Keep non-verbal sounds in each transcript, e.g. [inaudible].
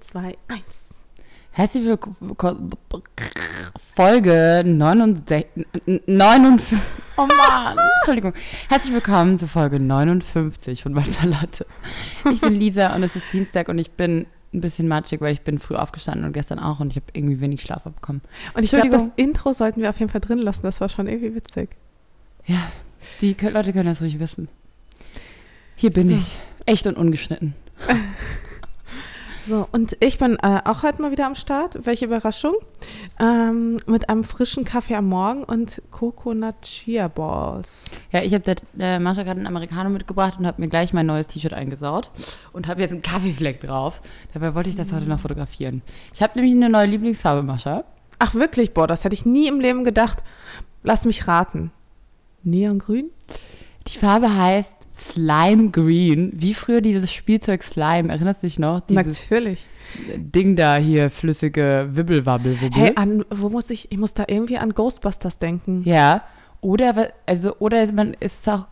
2, 1. Herzlich willkommen. Folge 69. 59. Oh Mann, [laughs] Entschuldigung. Herzlich willkommen zu Folge 59 von Walter Latte. Ich bin Lisa und es ist Dienstag und ich bin ein bisschen matschig, weil ich bin früh aufgestanden und gestern auch und ich habe irgendwie wenig Schlaf abbekommen. Und ich glaube, das Intro sollten wir auf jeden Fall drin lassen. Das war schon irgendwie witzig. Ja, die Leute können das ruhig wissen. Hier bin so. ich. Echt und ungeschnitten. [laughs] So, und ich bin äh, auch heute mal wieder am Start. Welche Überraschung. Ähm, mit einem frischen Kaffee am Morgen und Coconut Chia Balls. Ja, ich habe der äh, Mascha gerade einen Americano mitgebracht und habe mir gleich mein neues T-Shirt eingesaut und habe jetzt einen Kaffeefleck drauf. Dabei wollte ich das heute noch fotografieren. Ich habe nämlich eine neue Lieblingsfarbe, Mascha. Ach wirklich? Boah, das hätte ich nie im Leben gedacht. Lass mich raten. Neongrün? Die Farbe heißt Slime Green, wie früher dieses Spielzeug Slime, erinnerst du dich noch? Dieses Natürlich. Ding da hier, flüssige Wibbelwabbel. Hey, an, wo muss ich, ich muss da irgendwie an Ghostbusters denken. Ja, oder, also, oder man ist auch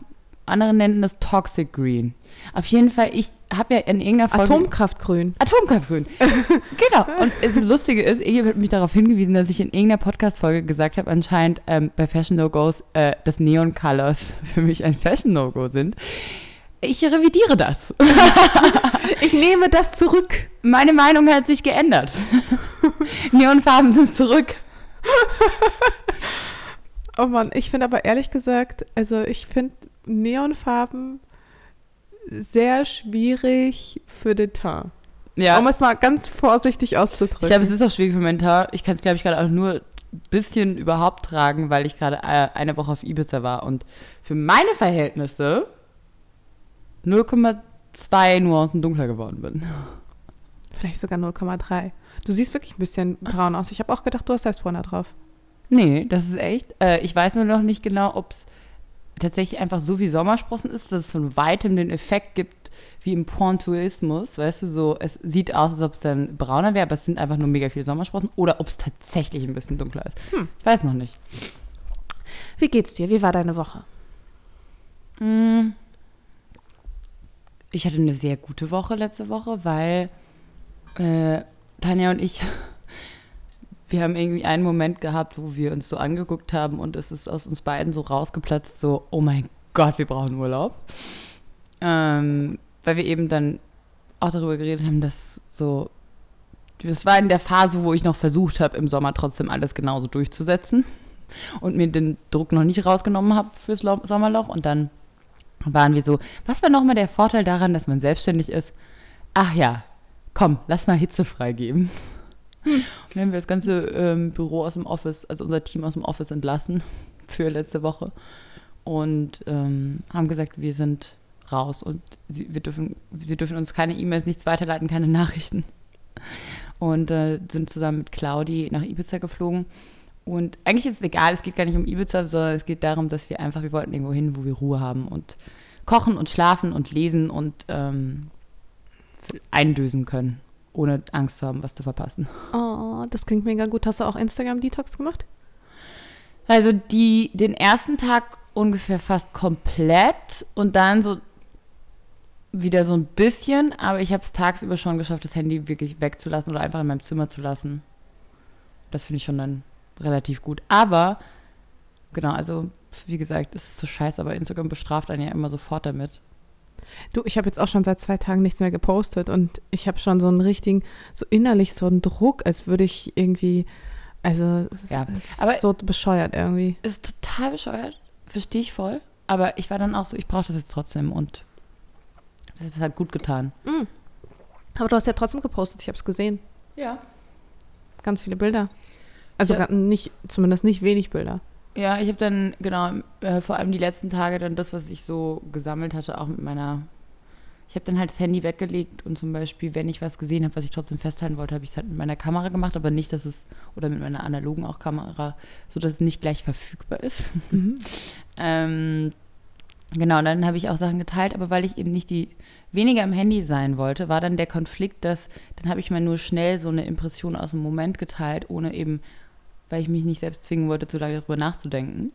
andere nennen das Toxic Green. Auf jeden Fall, ich habe ja in irgendeiner Folge. Atomkraftgrün. Atomkraftgrün. [laughs] genau. Und das Lustige ist, Iggy hat mich darauf hingewiesen, dass ich in irgendeiner Podcast-Folge gesagt habe, anscheinend ähm, bei Fashion No-Gos, äh, dass Neon Colors [laughs] für mich ein Fashion No-Go sind. Ich revidiere das. [laughs] ich nehme das zurück. Meine Meinung hat sich geändert. Neonfarben sind zurück. Oh Mann, ich finde aber ehrlich gesagt, also ich finde Neonfarben sehr schwierig für den Teint. Ja. Um es mal ganz vorsichtig auszudrücken. Ich glaube, es ist auch schwierig für meinen Teint. Ich kann es, glaube ich, gerade auch nur ein bisschen überhaupt tragen, weil ich gerade äh, eine Woche auf Ibiza war und für meine Verhältnisse 0,2 Nuancen dunkler geworden bin. Vielleicht sogar 0,3. Du siehst wirklich ein bisschen braun aus. Ich habe auch gedacht, du hast Selbstbräuner drauf. Nee, das ist echt. Äh, ich weiß nur noch nicht genau, ob es tatsächlich einfach so wie Sommersprossen ist, dass es von weitem den Effekt gibt wie im Pointuismus, weißt du, so, es sieht aus, als ob es dann brauner wäre, aber es sind einfach nur mega viele Sommersprossen oder ob es tatsächlich ein bisschen dunkler ist. Hm. Ich weiß noch nicht. Wie geht's dir? Wie war deine Woche? Hm. Ich hatte eine sehr gute Woche letzte Woche, weil äh, Tanja und ich wir haben irgendwie einen Moment gehabt, wo wir uns so angeguckt haben und es ist aus uns beiden so rausgeplatzt, so, oh mein Gott, wir brauchen Urlaub. Ähm, weil wir eben dann auch darüber geredet haben, dass so, das war in der Phase, wo ich noch versucht habe, im Sommer trotzdem alles genauso durchzusetzen und mir den Druck noch nicht rausgenommen habe fürs Sommerloch und dann waren wir so, was war nochmal der Vorteil daran, dass man selbstständig ist? Ach ja, komm, lass mal Hitze freigeben. Und dann haben wir das ganze ähm, Büro aus dem Office, also unser Team aus dem Office entlassen [laughs] für letzte Woche und ähm, haben gesagt, wir sind raus und sie, wir dürfen, sie dürfen uns keine E-Mails, nichts weiterleiten, keine Nachrichten. Und äh, sind zusammen mit Claudi nach Ibiza geflogen. Und eigentlich ist es egal, es geht gar nicht um Ibiza, sondern es geht darum, dass wir einfach, wir wollten irgendwo hin, wo wir Ruhe haben und kochen und schlafen und lesen und ähm, eindösen können ohne Angst zu haben, was zu verpassen. Oh, das klingt mega gut. Hast du auch Instagram-Detox gemacht? Also die, den ersten Tag ungefähr fast komplett und dann so wieder so ein bisschen, aber ich habe es tagsüber schon geschafft, das Handy wirklich wegzulassen oder einfach in meinem Zimmer zu lassen. Das finde ich schon dann relativ gut. Aber, genau, also wie gesagt, es ist so scheiße, aber Instagram bestraft einen ja immer sofort damit. Du, ich habe jetzt auch schon seit zwei Tagen nichts mehr gepostet und ich habe schon so einen richtigen, so innerlich so einen Druck, als würde ich irgendwie, also ja, aber so bescheuert irgendwie. Ist total bescheuert, verstehe ich voll. Aber ich war dann auch so, ich brauche das jetzt trotzdem und das hat gut getan. Mhm. Aber du hast ja trotzdem gepostet, ich habe es gesehen. Ja. Ganz viele Bilder. Also ja. nicht, zumindest nicht wenig Bilder. Ja, ich habe dann, genau, äh, vor allem die letzten Tage dann das, was ich so gesammelt hatte, auch mit meiner. Ich habe dann halt das Handy weggelegt und zum Beispiel, wenn ich was gesehen habe, was ich trotzdem festhalten wollte, habe ich es halt mit meiner Kamera gemacht, aber nicht, dass es, oder mit meiner analogen auch Kamera, so dass es nicht gleich verfügbar ist. Mhm. [laughs] ähm, genau, und dann habe ich auch Sachen geteilt, aber weil ich eben nicht die weniger am Handy sein wollte, war dann der Konflikt, dass dann habe ich mal nur schnell so eine Impression aus dem Moment geteilt, ohne eben weil ich mich nicht selbst zwingen wollte, zu lange darüber nachzudenken.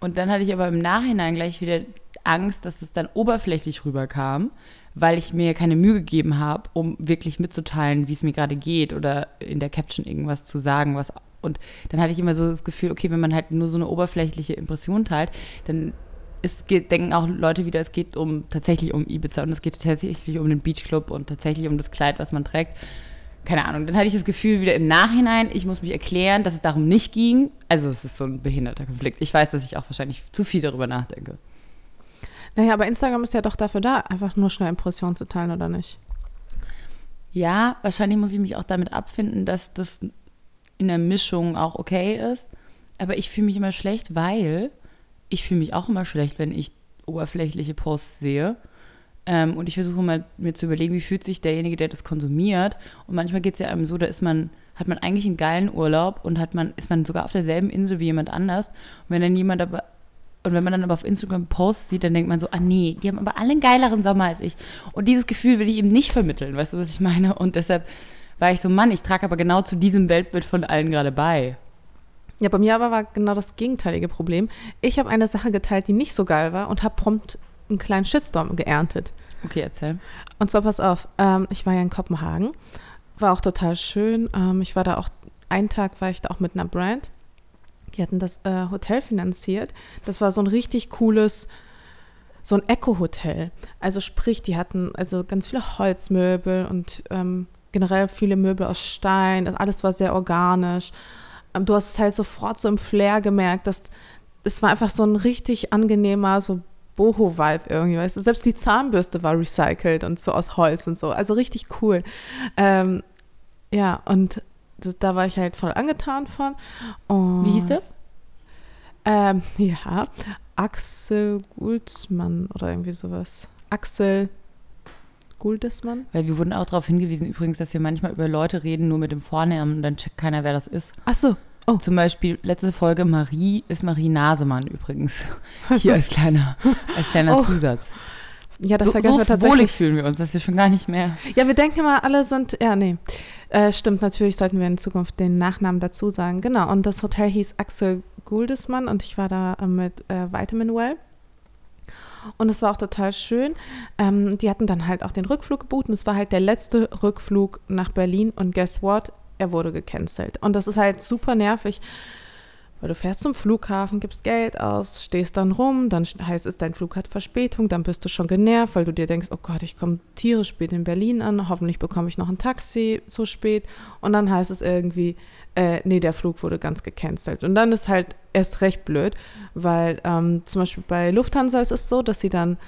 Und dann hatte ich aber im Nachhinein gleich wieder Angst, dass das dann oberflächlich rüberkam, weil ich mir keine Mühe gegeben habe, um wirklich mitzuteilen, wie es mir gerade geht oder in der Caption irgendwas zu sagen, was und dann hatte ich immer so das Gefühl, okay, wenn man halt nur so eine oberflächliche Impression teilt, dann geht, denken auch Leute wieder, es geht um tatsächlich um Ibiza und es geht tatsächlich um den Beachclub und tatsächlich um das Kleid, was man trägt. Keine Ahnung. Dann hatte ich das Gefühl wieder im Nachhinein, ich muss mich erklären, dass es darum nicht ging. Also es ist so ein behinderter Konflikt. Ich weiß, dass ich auch wahrscheinlich zu viel darüber nachdenke. Naja, aber Instagram ist ja doch dafür da, einfach nur schnell Impressionen zu teilen, oder nicht? Ja, wahrscheinlich muss ich mich auch damit abfinden, dass das in der Mischung auch okay ist. Aber ich fühle mich immer schlecht, weil ich fühle mich auch immer schlecht, wenn ich oberflächliche Posts sehe. Ähm, und ich versuche mal mir zu überlegen, wie fühlt sich derjenige, der das konsumiert. Und manchmal geht es ja einem so, da ist man, hat man eigentlich einen geilen Urlaub und hat man, ist man sogar auf derselben Insel wie jemand anders. Und wenn dann jemand aber und wenn man dann aber auf Instagram Posts sieht, dann denkt man so, ah nee, die haben aber alle einen geileren Sommer als ich. Und dieses Gefühl will ich eben nicht vermitteln, weißt du, was ich meine? Und deshalb war ich so, Mann, ich trage aber genau zu diesem Weltbild von allen gerade bei. Ja, bei mir aber war genau das gegenteilige Problem. Ich habe eine Sache geteilt, die nicht so geil war und habe prompt einen kleinen Shitstorm geerntet. Okay, erzähl. Und zwar, pass auf, ähm, ich war ja in Kopenhagen, war auch total schön. Ähm, ich war da auch, einen Tag war ich da auch mit einer Brand. Die hatten das äh, Hotel finanziert. Das war so ein richtig cooles, so ein Eco-Hotel. Also sprich, die hatten also ganz viele Holzmöbel und ähm, generell viele Möbel aus Stein. Alles war sehr organisch. Ähm, du hast es halt sofort so im Flair gemerkt, dass es war einfach so ein richtig angenehmer, so Boho-Vibe irgendwie, weißt du? Selbst die Zahnbürste war recycelt und so aus Holz und so. Also richtig cool. Ähm, ja, und da war ich halt voll angetan von. Und, Wie hieß das? Ähm, ja, Axel Guldsmann oder irgendwie sowas. Axel Guldesmann. Weil wir wurden auch darauf hingewiesen, übrigens, dass wir manchmal über Leute reden, nur mit dem Vornamen und dann checkt keiner, wer das ist. Ach so. Oh. Zum Beispiel letzte Folge Marie ist Marie Nasemann übrigens. Hier als kleiner, als kleiner oh. Zusatz. Ja, das so, vergessen so wir tatsächlich. wohlig fühlen wir uns, dass wir schon gar nicht mehr. Ja, wir denken immer, alle sind. Ja, nee. Äh, stimmt, natürlich sollten wir in Zukunft den Nachnamen dazu sagen. Genau. Und das Hotel hieß Axel Guldesmann und ich war da äh, mit äh, Vitamin Well. Und es war auch total schön. Ähm, die hatten dann halt auch den Rückflug gebucht und es war halt der letzte Rückflug nach Berlin und guess what? Er wurde gecancelt. Und das ist halt super nervig, weil du fährst zum Flughafen, gibst Geld aus, stehst dann rum, dann heißt es, dein Flug hat Verspätung, dann bist du schon genervt, weil du dir denkst, oh Gott, ich komme tierisch spät in Berlin an, hoffentlich bekomme ich noch ein Taxi so spät. Und dann heißt es irgendwie, äh, nee, der Flug wurde ganz gecancelt. Und dann ist halt erst recht blöd, weil ähm, zum Beispiel bei Lufthansa ist es so, dass sie dann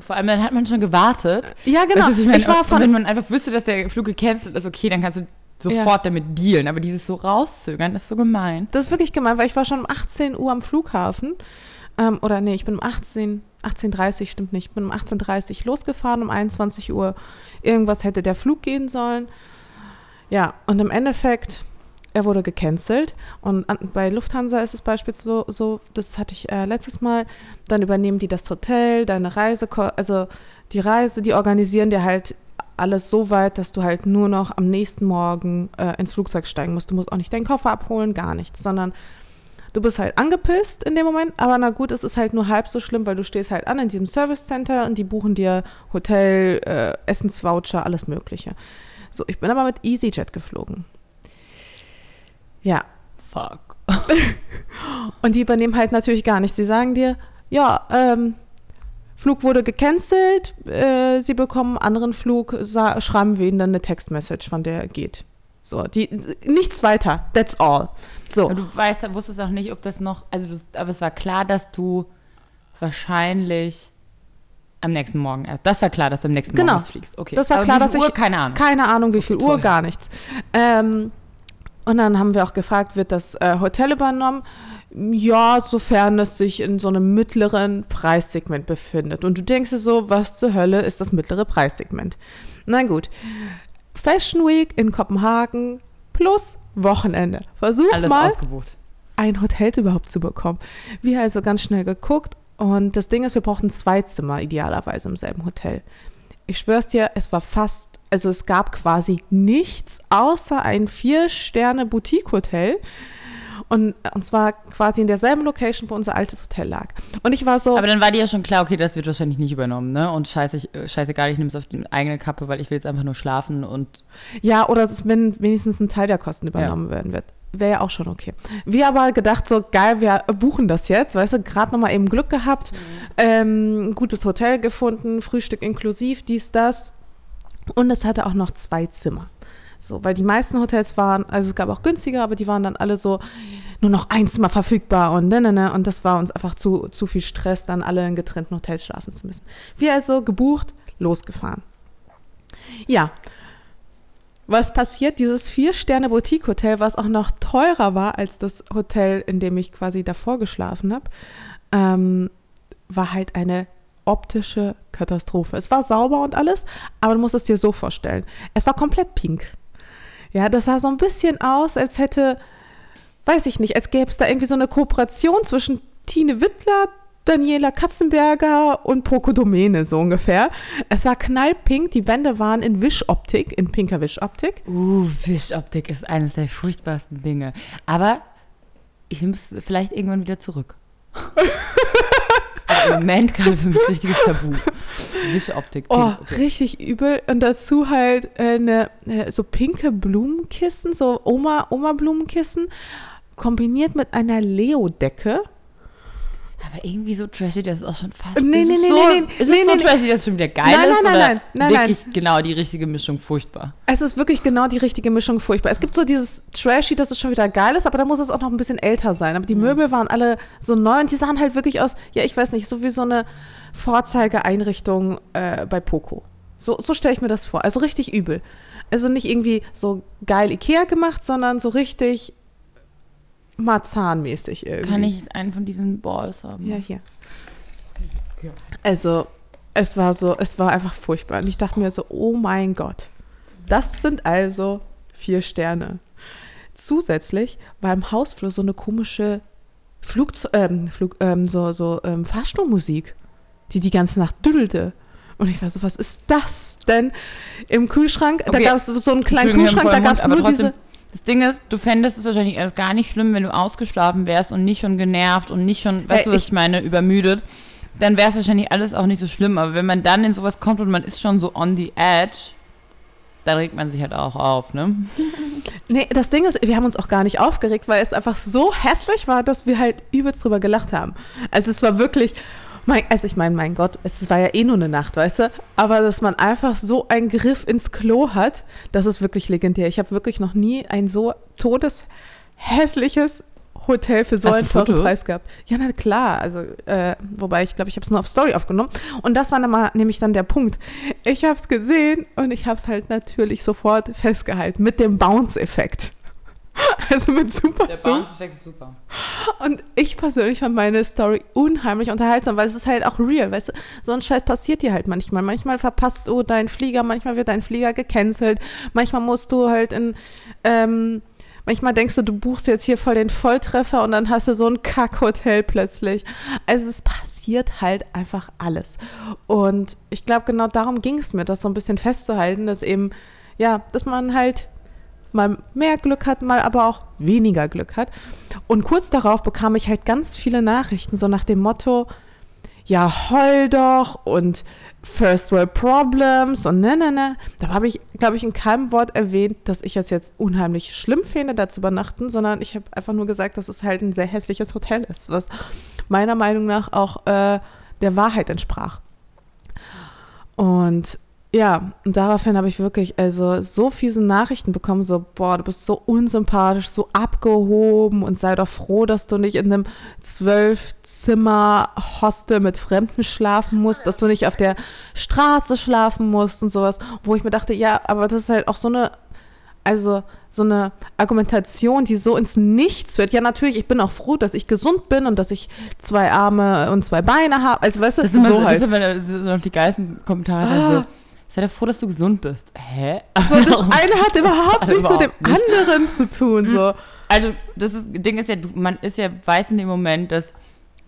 vor allem, dann hat man schon gewartet. Ja, genau. Du, ich, mein, ich war von, wenn man einfach wüsste, dass der Flug gecancelt ist, okay, dann kannst du sofort ja. damit dealen. Aber dieses so rauszögern ist so gemein. Das ist wirklich gemein, weil ich war schon um 18 Uhr am Flughafen. Ähm, oder nee, ich bin um 18, 18.30 stimmt nicht. Ich bin um 18.30 Uhr losgefahren, um 21 Uhr irgendwas hätte der Flug gehen sollen. Ja, und im Endeffekt er wurde gecancelt. Und an, bei Lufthansa ist es beispielsweise so, so das hatte ich äh, letztes Mal, dann übernehmen die das Hotel, deine Reise, also die Reise, die organisieren dir halt alles so weit, dass du halt nur noch am nächsten Morgen äh, ins Flugzeug steigen musst. Du musst auch nicht deinen Koffer abholen, gar nichts, sondern du bist halt angepisst in dem Moment, aber na gut, es ist halt nur halb so schlimm, weil du stehst halt an in diesem Service Center und die buchen dir Hotel, äh, Essensvoucher, alles Mögliche. So, ich bin aber mit EasyJet geflogen. Ja. Fuck. [laughs] und die übernehmen halt natürlich gar nichts. Sie sagen dir, ja, ähm, Flug wurde gecancelt, äh, sie bekommen einen anderen Flug, schreiben wir ihnen dann eine Textmessage, von der geht. So, die, nichts weiter, that's all. So. Aber du weißt, wusstest auch nicht, ob das noch, also du, aber es war klar, dass du wahrscheinlich am nächsten Morgen erst. Das war klar, dass du am nächsten genau. Morgen fliegst. Okay. Das war aber klar, dass Uhr? ich keine Ahnung. Keine Ahnung, wie viel okay, Uhr, gar nichts. Ähm, und dann haben wir auch gefragt, wird das äh, Hotel übernommen? Ja, sofern es sich in so einem mittleren Preissegment befindet. Und du denkst dir so, was zur Hölle ist das mittlere Preissegment? Na gut. Fashion Week in Kopenhagen plus Wochenende. Versuch Alles mal, ausgebucht. ein Hotel überhaupt zu bekommen. Wir also ganz schnell geguckt und das Ding ist, wir brauchten zwei Zimmer idealerweise im selben Hotel ich schwör's dir, es war fast, also es gab quasi nichts außer ein Vier-Sterne-Boutique-Hotel. Und, und zwar quasi in derselben Location, wo unser altes Hotel lag. Und ich war so. Aber dann war dir ja schon klar, okay, das wird wahrscheinlich nicht übernommen, ne? Und scheiße, ich, äh, scheißegal, ich nehme es auf die eigene Kappe, weil ich will jetzt einfach nur schlafen und. Ja, oder wenn wenigstens ein Teil der Kosten übernommen ja. werden wird. Wäre ja auch schon okay. Wir aber gedacht, so geil, wir buchen das jetzt, weißt du, gerade nochmal eben Glück gehabt, mhm. ähm, gutes Hotel gefunden, Frühstück inklusiv, dies, das. Und es hatte auch noch zwei Zimmer. So, weil die meisten Hotels waren, also es gab auch günstiger, aber die waren dann alle so nur noch ein Zimmer verfügbar und ne, ne, ne. Und das war uns einfach zu, zu viel Stress, dann alle in getrennten Hotels schlafen zu müssen. Wir also gebucht, losgefahren. Ja. Was passiert? Dieses Vier-Sterne-Boutique-Hotel, was auch noch teurer war als das Hotel, in dem ich quasi davor geschlafen habe, ähm, war halt eine optische Katastrophe. Es war sauber und alles, aber du musst es dir so vorstellen. Es war komplett pink. Ja, das sah so ein bisschen aus, als hätte, weiß ich nicht, als gäbe es da irgendwie so eine Kooperation zwischen Tine Wittler, Daniela Katzenberger und Poco Domene, so ungefähr. Es war knallpink, die Wände waren in Wischoptik, in pinker Wischoptik. Uh, Wischoptik ist eines der furchtbarsten Dinge. Aber ich nehme es vielleicht irgendwann wieder zurück. [laughs] Aber im Moment gerade für mich richtiges Tabu. Wischoptik. Oh, richtig übel. Und dazu halt äh, eine, äh, so pinke Blumenkissen, so Oma, Oma-Blumenkissen, kombiniert mit einer Leo-Decke. Aber irgendwie so trashy, das ist auch schon fast. Nee, nee, nee, so, nee, nee. Ist nee, es so nee, trashy, dass es schon wieder geil nein, ist? Nein, oder nein, nein, nein. Wirklich genau die richtige Mischung furchtbar. Es ist wirklich genau die richtige Mischung furchtbar. Es gibt so dieses trashy, dass es schon wieder geil ist, aber da muss es auch noch ein bisschen älter sein. Aber die mhm. Möbel waren alle so neu und die sahen halt wirklich aus, ja, ich weiß nicht, so wie so eine Vorzeigeeinrichtung äh, bei Poco. So, so stelle ich mir das vor. Also richtig übel. Also nicht irgendwie so geil Ikea gemacht, sondern so richtig Marzahn-mäßig irgendwie. Kann ich einen von diesen Balls haben? Ja, hier. Also, es war so, es war einfach furchtbar. Und ich dachte mir so, oh mein Gott. Das sind also vier Sterne. Zusätzlich war im Hausflur so eine komische Flugze ähm, Flug, ähm, so, so ähm, Fahrstuhlmusik, die die ganze Nacht düdelte. Und ich war so, was ist das denn? Im Kühlschrank, okay. da gab es so einen kleinen Kühlschrank, da gab es nur diese das Ding ist, du fändest es wahrscheinlich erst gar nicht schlimm, wenn du ausgeschlafen wärst und nicht schon genervt und nicht schon, weißt du, was ich, ich meine, übermüdet. Dann wäre es wahrscheinlich alles auch nicht so schlimm. Aber wenn man dann in sowas kommt und man ist schon so on the edge, dann regt man sich halt auch auf, ne? [laughs] Nee, das Ding ist, wir haben uns auch gar nicht aufgeregt, weil es einfach so hässlich war, dass wir halt übelst drüber gelacht haben. Also es war wirklich, mein, also ich meine, mein Gott, es war ja eh nur eine Nacht, weißt du? Aber dass man einfach so einen Griff ins Klo hat, das ist wirklich legendär. Ich habe wirklich noch nie ein so todeshässliches Hotel für so Hast einen teuren Preis gehabt. Ja, na klar. Also, äh, wobei ich glaube, ich habe es nur auf Story aufgenommen. Und das war dann mal, nämlich dann der Punkt. Ich habe es gesehen und ich habe es halt natürlich sofort festgehalten mit dem Bounce-Effekt. [laughs] Also mit super Der Bounce-Effekt ist super. Und ich persönlich fand meine Story unheimlich unterhaltsam, weil es ist halt auch real, weißt du, so ein Scheiß passiert dir halt manchmal. Manchmal verpasst du deinen Flieger, manchmal wird dein Flieger gecancelt, manchmal musst du halt in, ähm, manchmal denkst du, du buchst jetzt hier voll den Volltreffer und dann hast du so ein Kackhotel plötzlich. Also es passiert halt einfach alles. Und ich glaube, genau darum ging es mir, das so ein bisschen festzuhalten, dass eben, ja, dass man halt mal mehr Glück hat, mal aber auch weniger Glück hat. Und kurz darauf bekam ich halt ganz viele Nachrichten, so nach dem Motto, ja, heul doch und First World Problems und ne, ne, ne. Da habe ich, glaube ich, in keinem Wort erwähnt, dass ich es jetzt unheimlich schlimm finde, da zu übernachten, sondern ich habe einfach nur gesagt, dass es halt ein sehr hässliches Hotel ist, was meiner Meinung nach auch äh, der Wahrheit entsprach. Und ja, und daraufhin habe ich wirklich also so fiese Nachrichten bekommen, so, boah, du bist so unsympathisch, so abgehoben und sei doch froh, dass du nicht in einem Zwölf-Zimmer-Hostel mit Fremden schlafen musst, dass du nicht auf der Straße schlafen musst und sowas, wo ich mir dachte, ja, aber das ist halt auch so eine, also so eine Argumentation, die so ins Nichts wird. Ja, natürlich, ich bin auch froh, dass ich gesund bin und dass ich zwei Arme und zwei Beine habe. Also, weißt du, das, ist so, halt. Das sind noch die geilsten Kommentare. Ah. Also Sei dir froh, dass du gesund bist. Hä? Also das eine hat überhaupt nichts mit dem nicht. anderen zu tun. So. Also das ist, Ding ist ja, man ist ja weiß in dem Moment, dass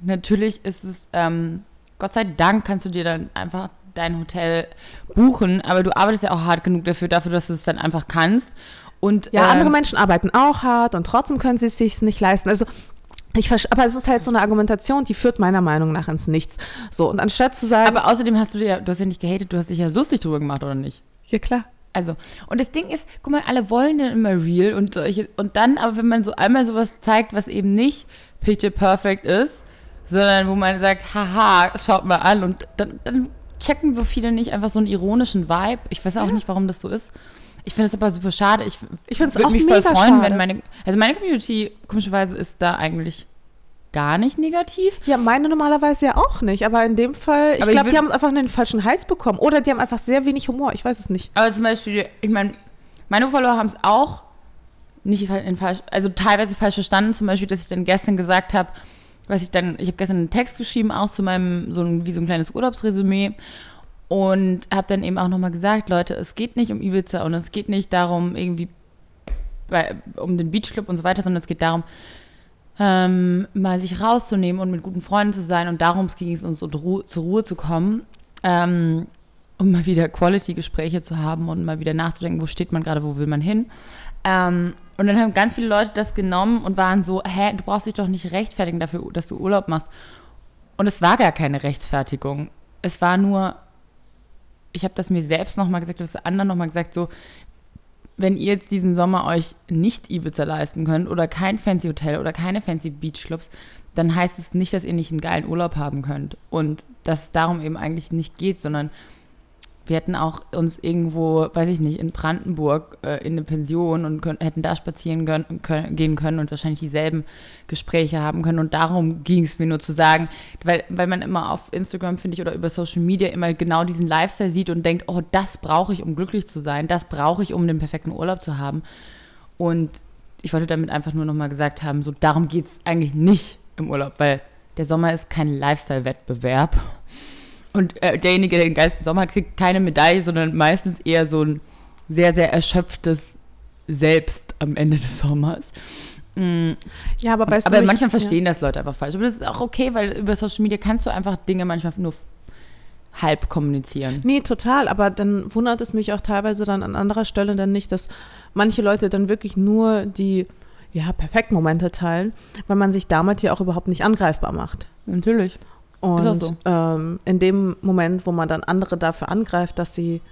natürlich ist es, ähm, Gott sei Dank kannst du dir dann einfach dein Hotel buchen, aber du arbeitest ja auch hart genug dafür, dafür, dass du es dann einfach kannst. Und, Ja, ähm, andere Menschen arbeiten auch hart und trotzdem können sie es sich nicht leisten. Also ich aber es ist halt so eine Argumentation, die führt meiner Meinung nach ins Nichts. So, und anstatt zu sagen, Aber außerdem hast du dir, ja- du hast ja nicht gehatet, du hast dich ja lustig drüber gemacht, oder nicht? ja klar. Also, und das Ding ist, guck mal, alle wollen dann immer real und solche, und dann, aber wenn man so einmal sowas zeigt, was eben nicht picture perfect ist, sondern wo man sagt, haha, schaut mal an und dann, dann checken so viele nicht einfach so einen ironischen Vibe. Ich weiß auch nicht, warum das so ist. Ich finde es aber super schade. Ich, Ich auch mich voll mega freuen, schade. wenn meine, also meine Community komischerweise ist da eigentlich gar nicht negativ. Ja, meine normalerweise ja auch nicht, aber in dem Fall, ich glaube, die haben es einfach in den falschen Hals bekommen oder die haben einfach sehr wenig Humor, ich weiß es nicht. Aber zum Beispiel, ich meine, meine Follower haben es auch nicht in falsch, also teilweise falsch verstanden. Zum Beispiel, dass ich dann gestern gesagt habe, was ich dann, ich habe gestern einen Text geschrieben, auch zu meinem, so ein, wie so ein kleines Urlaubsresümee. Und habe dann eben auch nochmal gesagt, Leute, es geht nicht um Ibiza und es geht nicht darum, irgendwie bei, um den Beachclub und so weiter, sondern es geht darum, ähm, mal sich rauszunehmen und mit guten Freunden zu sein. Und darum ging es uns, so Ru zur Ruhe zu kommen. Ähm, um mal wieder Quality-Gespräche zu haben und mal wieder nachzudenken, wo steht man gerade, wo will man hin. Ähm, und dann haben ganz viele Leute das genommen und waren so, hä, du brauchst dich doch nicht rechtfertigen dafür, dass du Urlaub machst. Und es war gar keine Rechtfertigung. Es war nur, ich habe das mir selbst nochmal gesagt, ich habe das anderen nochmal gesagt, so, wenn ihr jetzt diesen Sommer euch nicht Ibiza leisten könnt oder kein fancy Hotel oder keine fancy Beachclubs, dann heißt es nicht, dass ihr nicht einen geilen Urlaub haben könnt. Und dass es darum eben eigentlich nicht geht, sondern wir hätten auch uns irgendwo, weiß ich nicht, in Brandenburg äh, in eine Pension und können, hätten da spazieren können, können, gehen können und wahrscheinlich dieselben Gespräche haben können. Und darum ging es mir nur zu sagen, weil, weil man immer auf Instagram, finde ich, oder über Social Media immer genau diesen Lifestyle sieht und denkt, oh, das brauche ich, um glücklich zu sein, das brauche ich, um den perfekten Urlaub zu haben. Und ich wollte damit einfach nur nochmal gesagt haben, so darum geht es eigentlich nicht im Urlaub, weil der Sommer ist kein Lifestyle-Wettbewerb. Und äh, derjenige, der den geilsten Sommer hat, kriegt keine Medaille, sondern meistens eher so ein sehr, sehr erschöpftes Selbst am Ende des Sommers. Mm, Ja, aber weißt aber du, mich- manchmal verstehen das Leute einfach falsch. Aber das ist auch okay, weil über Social Media kannst du einfach Dinge manchmal nur halb kommunizieren. Nee, total, aber dann wundert es mich auch teilweise dann an anderer Stelle dann nicht, dass manche Leute dann wirklich nur die ja, perfekten Momente teilen, weil man sich damit ja auch überhaupt nicht angreifbar macht. Natürlich. Und so. ähm, in dem Moment, wo man dann andere dafür angreift, dass sie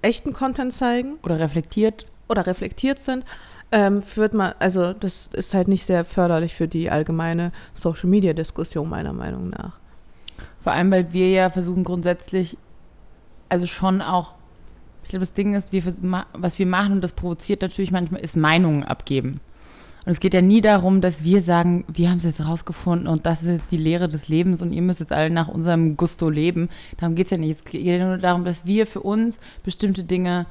echten Content zeigen Oder reflektiert. oder reflektiert sind, ähm, führt man, also das ist halt nicht sehr förderlich für die allgemeine Social-Media-Diskussion meiner Meinung nach. Vor allem, weil wir ja versuchen grundsätzlich, also schon auch, ich glaube, das Ding ist, wir, was wir machen, und das provoziert natürlich manchmal, ist Meinungen abgeben. Und es geht ja nie darum, dass wir sagen, wir haben es jetzt rausgefunden und das ist jetzt die Lehre des Lebens und ihr müsst jetzt alle nach unserem Gusto leben. Darum geht es ja nicht. Es geht ja nur darum, dass wir für uns bestimmte Dinge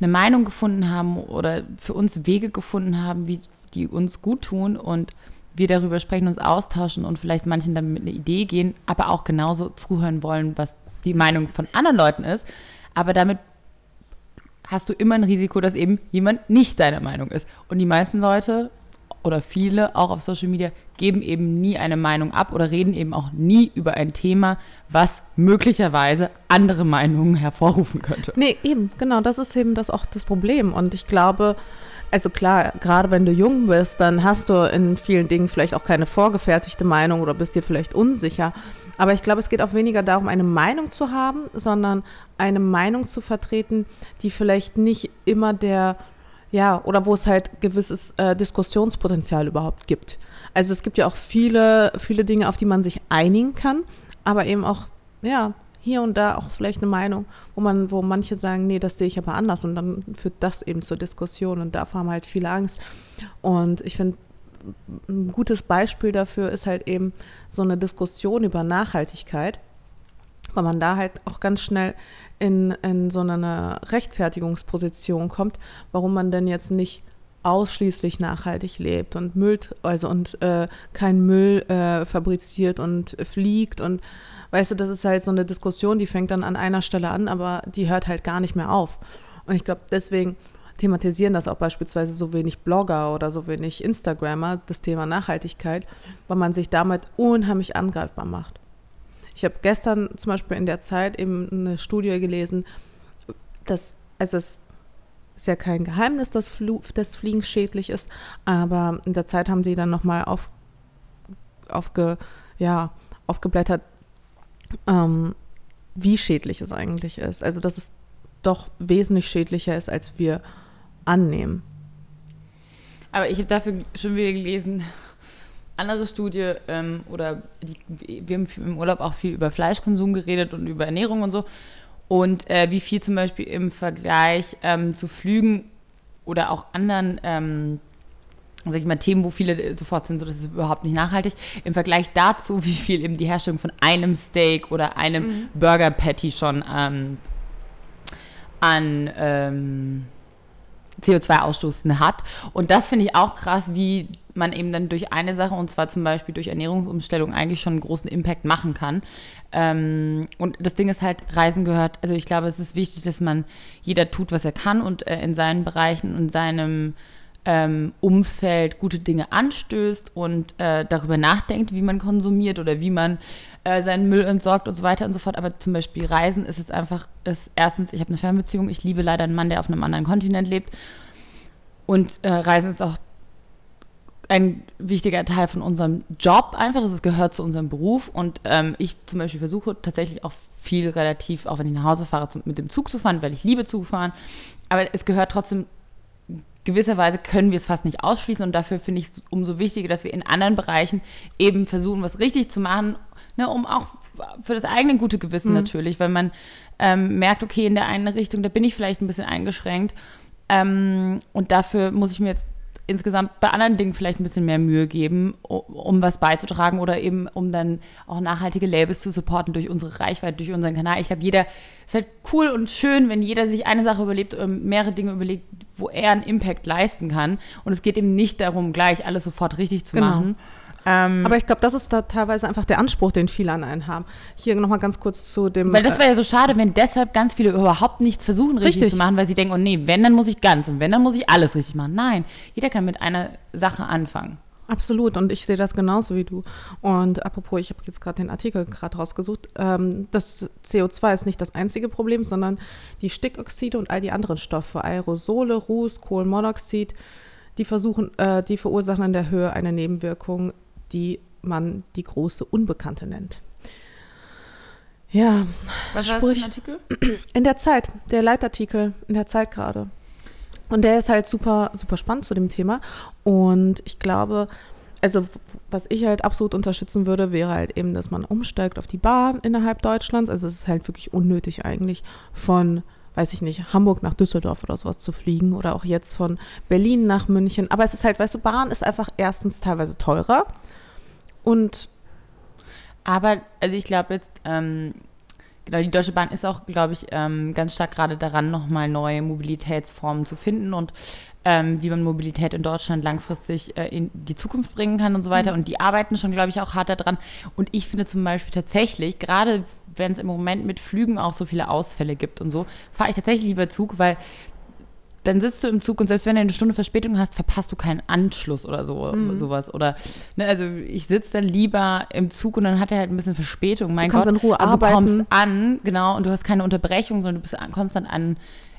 eine Meinung gefunden haben oder für uns Wege gefunden haben, wie die uns gut tun und wir darüber sprechen, uns austauschen und vielleicht manchen damit mit eine Idee gehen, aber auch genauso zuhören wollen, was die Meinung von anderen Leuten ist. Aber damit hast du immer ein Risiko, dass eben jemand nicht deiner Meinung ist. Und die meisten Leute oder viele auch auf Social Media geben eben nie eine Meinung ab oder reden eben auch nie über ein Thema, was möglicherweise andere Meinungen hervorrufen könnte. Nee, eben, genau, das ist eben das auch das Problem. Und ich glaube, also klar, gerade wenn du jung bist, dann hast du in vielen Dingen vielleicht auch keine vorgefertigte Meinung oder bist dir vielleicht unsicher. Aber ich glaube, es geht auch weniger darum, eine Meinung zu haben, sondern eine Meinung zu vertreten, die vielleicht nicht immer der, ja, oder wo es halt gewisses äh, Diskussionspotenzial überhaupt gibt. Also es gibt ja auch viele, viele Dinge, auf die man sich einigen kann, aber eben auch, ja, hier und da auch vielleicht eine Meinung, wo man, wo manche sagen, nee, das sehe ich aber anders und dann führt das eben zur Diskussion und davor haben halt viele Angst. Und ich finde, ein gutes Beispiel dafür ist halt eben so eine Diskussion über Nachhaltigkeit, weil man da halt auch ganz schnell in, in so eine Rechtfertigungsposition kommt, warum man denn jetzt nicht ausschließlich nachhaltig lebt und Müll, also und äh, kein Müll äh, fabriziert und fliegt und weißt du, das ist halt so eine Diskussion, die fängt dann an einer Stelle an, aber die hört halt gar nicht mehr auf. Und ich glaube, deswegen thematisieren das auch beispielsweise so wenig Blogger oder so wenig Instagrammer, das Thema Nachhaltigkeit, weil man sich damit unheimlich angreifbar macht. Ich habe gestern zum Beispiel in der Zeit eben eine Studie gelesen, dass also es ist ja kein Geheimnis, dass Flu das Fliegen schädlich ist, aber in der Zeit haben sie dann nochmal auf, aufge, ja, aufgeblättert, ähm, wie schädlich es eigentlich ist. Also dass es doch wesentlich schädlicher ist, als wir annehmen. Aber ich habe dafür schon wieder gelesen, andere Studie ähm, oder die, wir haben im Urlaub auch viel über Fleischkonsum geredet und über Ernährung und so. Und äh, wie viel zum Beispiel im Vergleich ähm, zu Flügen oder auch anderen ähm, sag ich mal, Themen, wo viele sofort sind, so das ist überhaupt nicht nachhaltig, im Vergleich dazu, wie viel eben die Herstellung von einem Steak oder einem mhm. Burger Patty schon ähm, an ähm, CO2-Ausstoßen hat. Und das finde ich auch krass, wie man eben dann durch eine Sache, und zwar zum Beispiel durch Ernährungsumstellung, eigentlich schon einen großen Impact machen kann. Ähm, und das Ding ist halt, Reisen gehört, also ich glaube, es ist wichtig, dass man jeder tut, was er kann und äh, in seinen Bereichen und seinem ähm, Umfeld gute Dinge anstößt und äh, darüber nachdenkt, wie man konsumiert oder wie man äh, seinen Müll entsorgt und so weiter und so fort. Aber zum Beispiel Reisen ist jetzt einfach, ist erstens, ich habe eine Fernbeziehung, ich liebe leider einen Mann, der auf einem anderen Kontinent lebt. Und äh, Reisen ist auch ein wichtiger Teil von unserem Job einfach, das ist, gehört zu unserem Beruf. Und ähm, ich zum Beispiel versuche tatsächlich auch viel relativ, auch wenn ich nach Hause fahre, zum, mit dem Zug zu fahren, weil ich liebe Zug fahren, aber es gehört trotzdem gewisserweise können wir es fast nicht ausschließen. Und dafür finde ich es umso wichtiger, dass wir in anderen Bereichen eben versuchen, was richtig zu machen, ne, um auch für das eigene gute Gewissen mhm. natürlich, weil man ähm, merkt, okay, in der einen Richtung, da bin ich vielleicht ein bisschen eingeschränkt. Ähm, und dafür muss ich mir jetzt insgesamt bei anderen Dingen vielleicht ein bisschen mehr Mühe geben, um was beizutragen oder eben um dann auch nachhaltige Labels zu supporten durch unsere Reichweite, durch unseren Kanal. Ich glaube, jeder ist halt cool und schön, wenn jeder sich eine Sache überlebt, mehrere Dinge überlegt, wo er einen Impact leisten kann. Und es geht eben nicht darum, gleich alles sofort richtig zu genau. machen. Ähm, Aber ich glaube, das ist da teilweise einfach der Anspruch, den viele an einen haben. Hier nochmal ganz kurz zu dem. Weil das wäre ja so schade, wenn deshalb ganz viele überhaupt nichts versuchen, richtig, richtig, zu machen, weil sie denken, oh nee, wenn, dann muss ich ganz und wenn, dann muss ich alles richtig machen. Nein, jeder kann mit einer Sache anfangen. Absolut, und ich sehe das genauso wie du. Und apropos, ich habe jetzt gerade den Artikel gerade rausgesucht. Ähm, das CO2 ist nicht das einzige Problem, sondern die Stickoxide und all die anderen Stoffe, Aerosole, Ruß, Kohlenmonoxid, die versuchen, äh, die verursachen in der Höhe eine Nebenwirkung, die man die große Unbekannte nennt. Ja, was sprich, für ein Artikel? [clears throat] In der Zeit, der Leitartikel in der Zeit gerade. Und der ist halt super, super spannend zu dem Thema. Und ich glaube, also was ich halt absolut unterstützen würde, wäre halt eben, dass man umsteigt auf die Bahn innerhalb Deutschlands. Also es ist halt wirklich unnötig eigentlich von, weiß ich nicht, Hamburg nach Düsseldorf oder sowas zu fliegen oder auch jetzt von Berlin nach München. Aber es ist halt, weißt du, Bahn ist einfach erstens teilweise teurer und aber, also ich glaube jetzt, ähm, genau, die Deutsche Bahn ist auch, glaube ich, ähm, ganz stark gerade daran, nochmal neue Mobilitätsformen zu finden und ähm, wie man Mobilität in Deutschland langfristig äh, in die Zukunft bringen kann und so weiter. Mhm. Und die arbeiten schon, glaube ich, auch hart daran. Und ich finde zum Beispiel tatsächlich, gerade wenn es im Moment mit Flügen auch so viele Ausfälle gibt und so, fahre ich tatsächlich lieber Zug, weil dann sitzt du im Zug und selbst wenn du eine Stunde Verspätung hast, verpasst du keinen Anschluss oder so mhm. sowas. Oder ne, also ich sitze dann lieber im Zug und dann hat er halt ein bisschen Verspätung. Mein du kannst Gott, in Ruhe aber arbeiten. du kommst an, genau, und du hast keine Unterbrechung, sondern du bist konstant an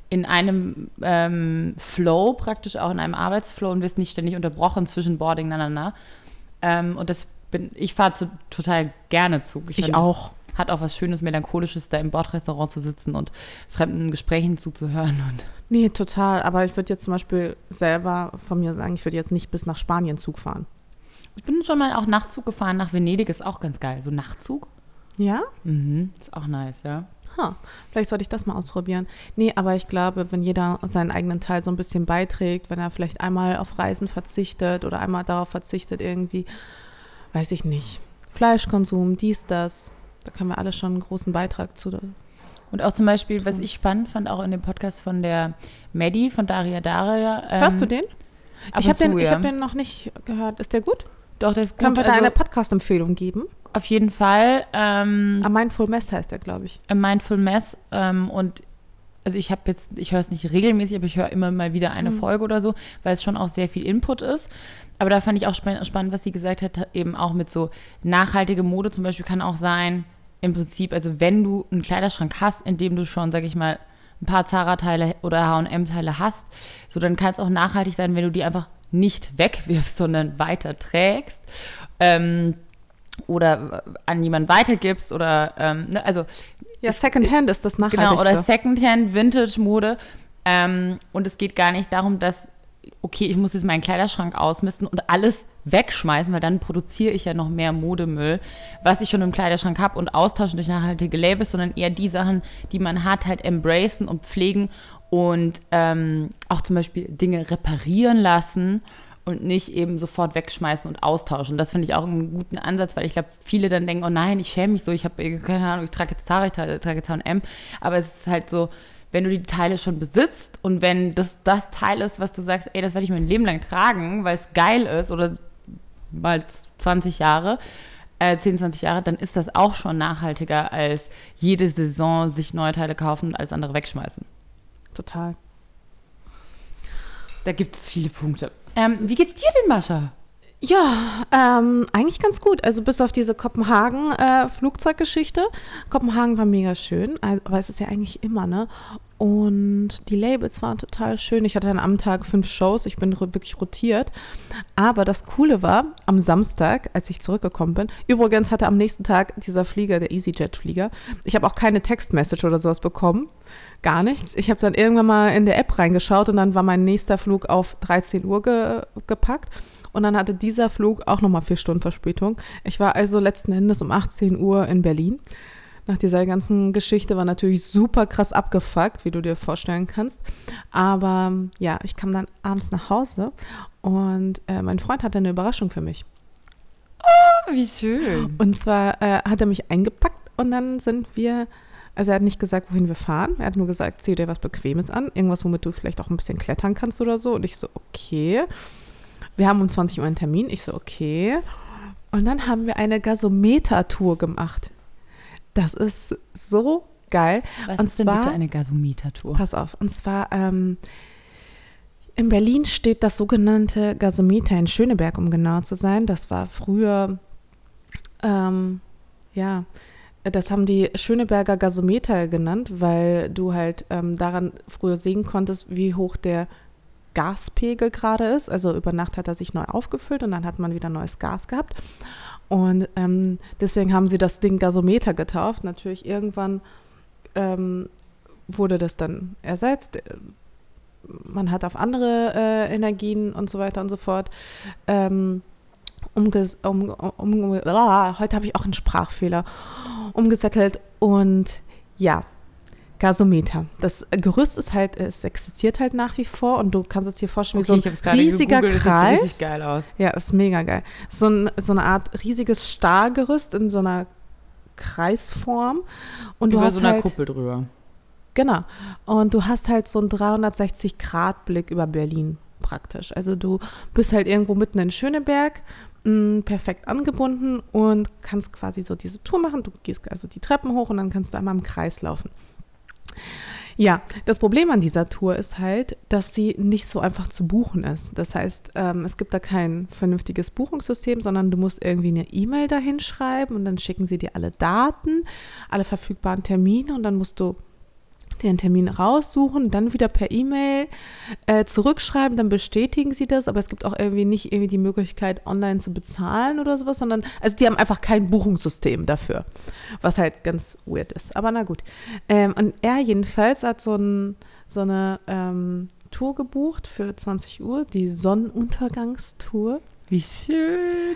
in einem ähm, Flow, praktisch auch in einem Arbeitsflow und wirst nicht ständig unterbrochen zwischen Boarding, na, na, na. Ähm, und das bin, ich fahre total gerne Zug. Ich, ich auch. Hat auch was Schönes, Melancholisches, da im Bordrestaurant zu sitzen und fremden Gesprächen zuzuhören und Nee, total. Aber ich würde jetzt zum Beispiel selber von mir sagen, ich würde jetzt nicht bis nach Spanien Zug fahren. Ich bin schon mal auch Nachtzug gefahren nach Venedig, ist auch ganz geil. So Nachtzug? Ja? Mhm, ist auch nice, ja. Ha, vielleicht sollte ich das mal ausprobieren. Nee, aber ich glaube, wenn jeder seinen eigenen Teil so ein bisschen beiträgt, wenn er vielleicht einmal auf Reisen verzichtet oder einmal darauf verzichtet, irgendwie, weiß ich nicht, Fleischkonsum, dies, das, da können wir alle schon einen großen Beitrag zu und auch zum Beispiel, was ich spannend fand, auch in dem Podcast von der Maddie, von Daria Daria. Ähm, Hörst du den? Ich habe den, ja. hab den noch nicht gehört. Ist der gut? Doch, der ist gut. Können wir da also, eine Podcast-Empfehlung geben? Auf jeden Fall. Ähm, A Mindful Mess heißt der, glaube ich. A Mindful Mess. Ähm, und also ich habe jetzt, ich höre es nicht regelmäßig, aber ich höre immer mal wieder eine mhm. Folge oder so, weil es schon auch sehr viel Input ist. Aber da fand ich auch spannend, was sie gesagt hat, eben auch mit so nachhaltige Mode zum Beispiel kann auch sein, im Prinzip, also wenn du einen Kleiderschrank hast, in dem du schon, sag ich mal, ein paar Zara-Teile oder H&M-Teile hast, so dann kann es auch nachhaltig sein, wenn du die einfach nicht wegwirfst, [laughs] sondern weiter trägst. Ähm, oder an jemanden weitergibst oder ähm, ne, also ja Secondhand ist das nachhaltigste. Genau oder Secondhand Vintage Mode ähm, und es geht gar nicht darum, dass okay ich muss jetzt meinen Kleiderschrank ausmisten und alles wegschmeißen, weil dann produziere ich ja noch mehr Modemüll, was ich schon im Kleiderschrank habe und austauschen durch nachhaltige Labels, sondern eher die Sachen, die man hat, halt embracen und pflegen und ähm, auch zum Beispiel Dinge reparieren lassen und nicht eben sofort wegschmeißen und austauschen. Das finde ich auch einen guten Ansatz, weil ich glaube, viele dann denken, oh nein, ich schäme mich so, ich habe keine Ahnung, ich trage jetzt Zara, ich trage jetzt H&M, aber es ist halt so, wenn du die Teile schon besitzt und wenn das das Teil ist, was du sagst, ey, das werde ich mein Leben lang tragen, weil es geil ist oder mal 20 Jahre, äh, 10, 20 Jahre, dann ist das auch schon nachhaltiger als jede Saison sich neue Teile kaufen und alles andere wegschmeißen. Total. Da gibt es viele Punkte. Ähm, wie geht's dir denn, Mascha? Ja, ähm, eigentlich ganz gut. Also bis auf diese Kopenhagen-Flugzeuggeschichte. Äh, Kopenhagen war mega schön, aber es ist ja eigentlich immer, ne? Und die Labels waren total schön. Ich hatte dann am Tag fünf Shows, ich bin wirklich rotiert. Aber das Coole war, am Samstag, als ich zurückgekommen bin, übrigens hatte am nächsten Tag dieser Flieger, der EasyJet-Flieger, ich habe auch keine Textmessage oder sowas bekommen. Gar nichts. Ich habe dann irgendwann mal in der App reingeschaut und dann war mein nächster Flug auf 13 Uhr ge gepackt. Und dann hatte dieser Flug auch nochmal vier Stunden Verspätung. Ich war also letzten Endes um 18 Uhr in Berlin. Nach dieser ganzen Geschichte war natürlich super krass abgefuckt, wie du dir vorstellen kannst. Aber ja, ich kam dann abends nach Hause und äh, mein Freund hatte eine Überraschung für mich. Oh, wie schön. Und zwar äh, hat er mich eingepackt und dann sind wir also er hat nicht gesagt, wohin wir fahren. Er hat nur gesagt, zieh dir was Bequemes an. Irgendwas, womit du vielleicht auch ein bisschen klettern kannst oder so. Und ich so, okay. Wir haben um 20 Uhr einen Termin. Ich so, okay. Und dann haben wir eine Gasometer-Tour gemacht. Das ist so geil. Was und ist denn bitte eine Gasometer-Tour? Pass auf. Und zwar ähm, in Berlin steht das sogenannte Gasometer in Schöneberg, um genau zu sein. Das war früher, ähm, ja, das haben die Schöneberger Gasometer genannt, weil du halt ähm, daran früher sehen konntest, wie hoch der Gaspegel gerade ist. Also über Nacht hat er sich neu aufgefüllt und dann hat man wieder neues Gas gehabt. Und ähm, deswegen haben sie das Ding Gasometer getauft. Natürlich irgendwann ähm, wurde das dann ersetzt. Man hat auf andere äh, Energien und so weiter und so fort. Ähm, umges um, um, um, ah, heute habe ich auch einen Sprachfehler umgesettelt und ja, Gasometer. Das Gerüst ist halt, es existiert halt nach wie vor und du kannst es dir vorstellen okay, wie so ein riesiger gegoogelt, Kreis. Das sieht geil aus. Ja, ist mega geil. So, ein, so eine Art riesiges Stahlgerüst in so einer Kreisform. Und Über du hast so einer halt, Kuppel drüber. Genau. Und du hast halt so einen 360-Grad-Blick über Berlin praktisch. Also du bist halt irgendwo mitten in Schöneberg, mh, perfekt angebunden und kannst quasi so diese Tour machen. Du gehst also die Treppen hoch und dann kannst du einmal im Kreis laufen. Ja, das Problem an dieser Tour ist halt, dass sie nicht so einfach zu buchen ist. Das heißt, ähm, es gibt da kein vernünftiges Buchungssystem, sondern du musst irgendwie eine E-Mail dahin schreiben und dann schicken sie dir alle Daten, alle verfügbaren Termine und dann musst du den Termin raussuchen, dann wieder per E-Mail äh, zurückschreiben, dann bestätigen sie das, aber es gibt auch irgendwie nicht irgendwie die Möglichkeit, online zu bezahlen oder sowas, sondern, also die haben einfach kein Buchungssystem dafür, was halt ganz weird ist. Aber na gut. Ähm, und er jedenfalls hat so, ein, so eine ähm, Tour gebucht für 20 Uhr, die Sonnenuntergangstour. Wie schön.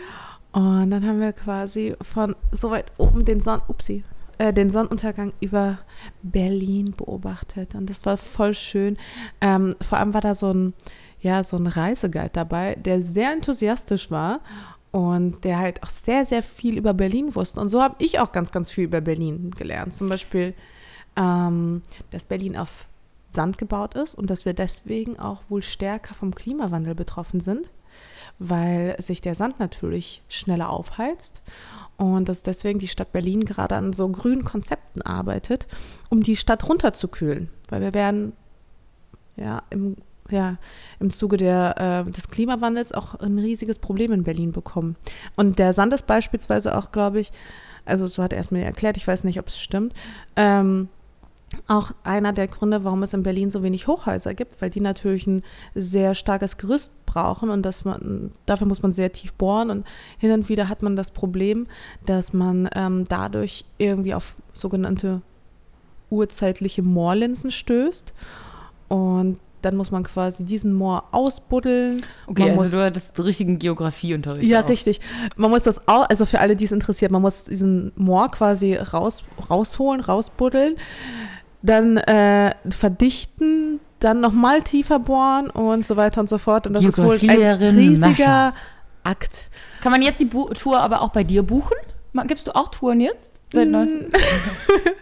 Und dann haben wir quasi von so weit oben den Sonnen, upsie, äh, den Sonnenuntergang über Berlin beobachtet und das war voll schön. Ähm, vor allem war da so ein, ja, so ein Reiseguide dabei, der sehr enthusiastisch war und der halt auch sehr, sehr viel über Berlin wusste. Und so habe ich auch ganz, ganz viel über Berlin gelernt. Zum Beispiel, ähm, dass Berlin auf Sand gebaut ist und dass wir deswegen auch wohl stärker vom Klimawandel betroffen sind, weil sich der Sand natürlich schneller aufheizt und dass deswegen die Stadt Berlin gerade an so grünen Konzepten arbeitet, um die Stadt runterzukühlen. Weil wir werden ja im, ja, im Zuge der, äh, des Klimawandels auch ein riesiges Problem in Berlin bekommen. Und der Sand ist beispielsweise auch, glaube ich, also so hat er es mir erklärt, ich weiß nicht, ob es stimmt, ähm, auch einer der Gründe, warum es in Berlin so wenig Hochhäuser gibt, weil die natürlich ein sehr starkes Gerüst brauchen und dass man, dafür muss man sehr tief bohren und hin und wieder hat man das Problem, dass man ähm, dadurch irgendwie auf sogenannte urzeitliche Moorlinsen stößt und dann muss man quasi diesen Moor ausbuddeln. Okay, man also muss, du hattest richtigen Geografieunterricht. ja, auch. richtig. Man muss das auch, also für alle, die es interessiert, man muss diesen Moor quasi raus, rausholen, rausbuddeln, dann äh, verdichten, dann nochmal tiefer bohren und so weiter und so fort. Und das ist wohl ein riesiger Mascha. Akt. Kann man jetzt die Bu Tour aber auch bei dir buchen? Gibst du auch Touren jetzt? Seit neuestem?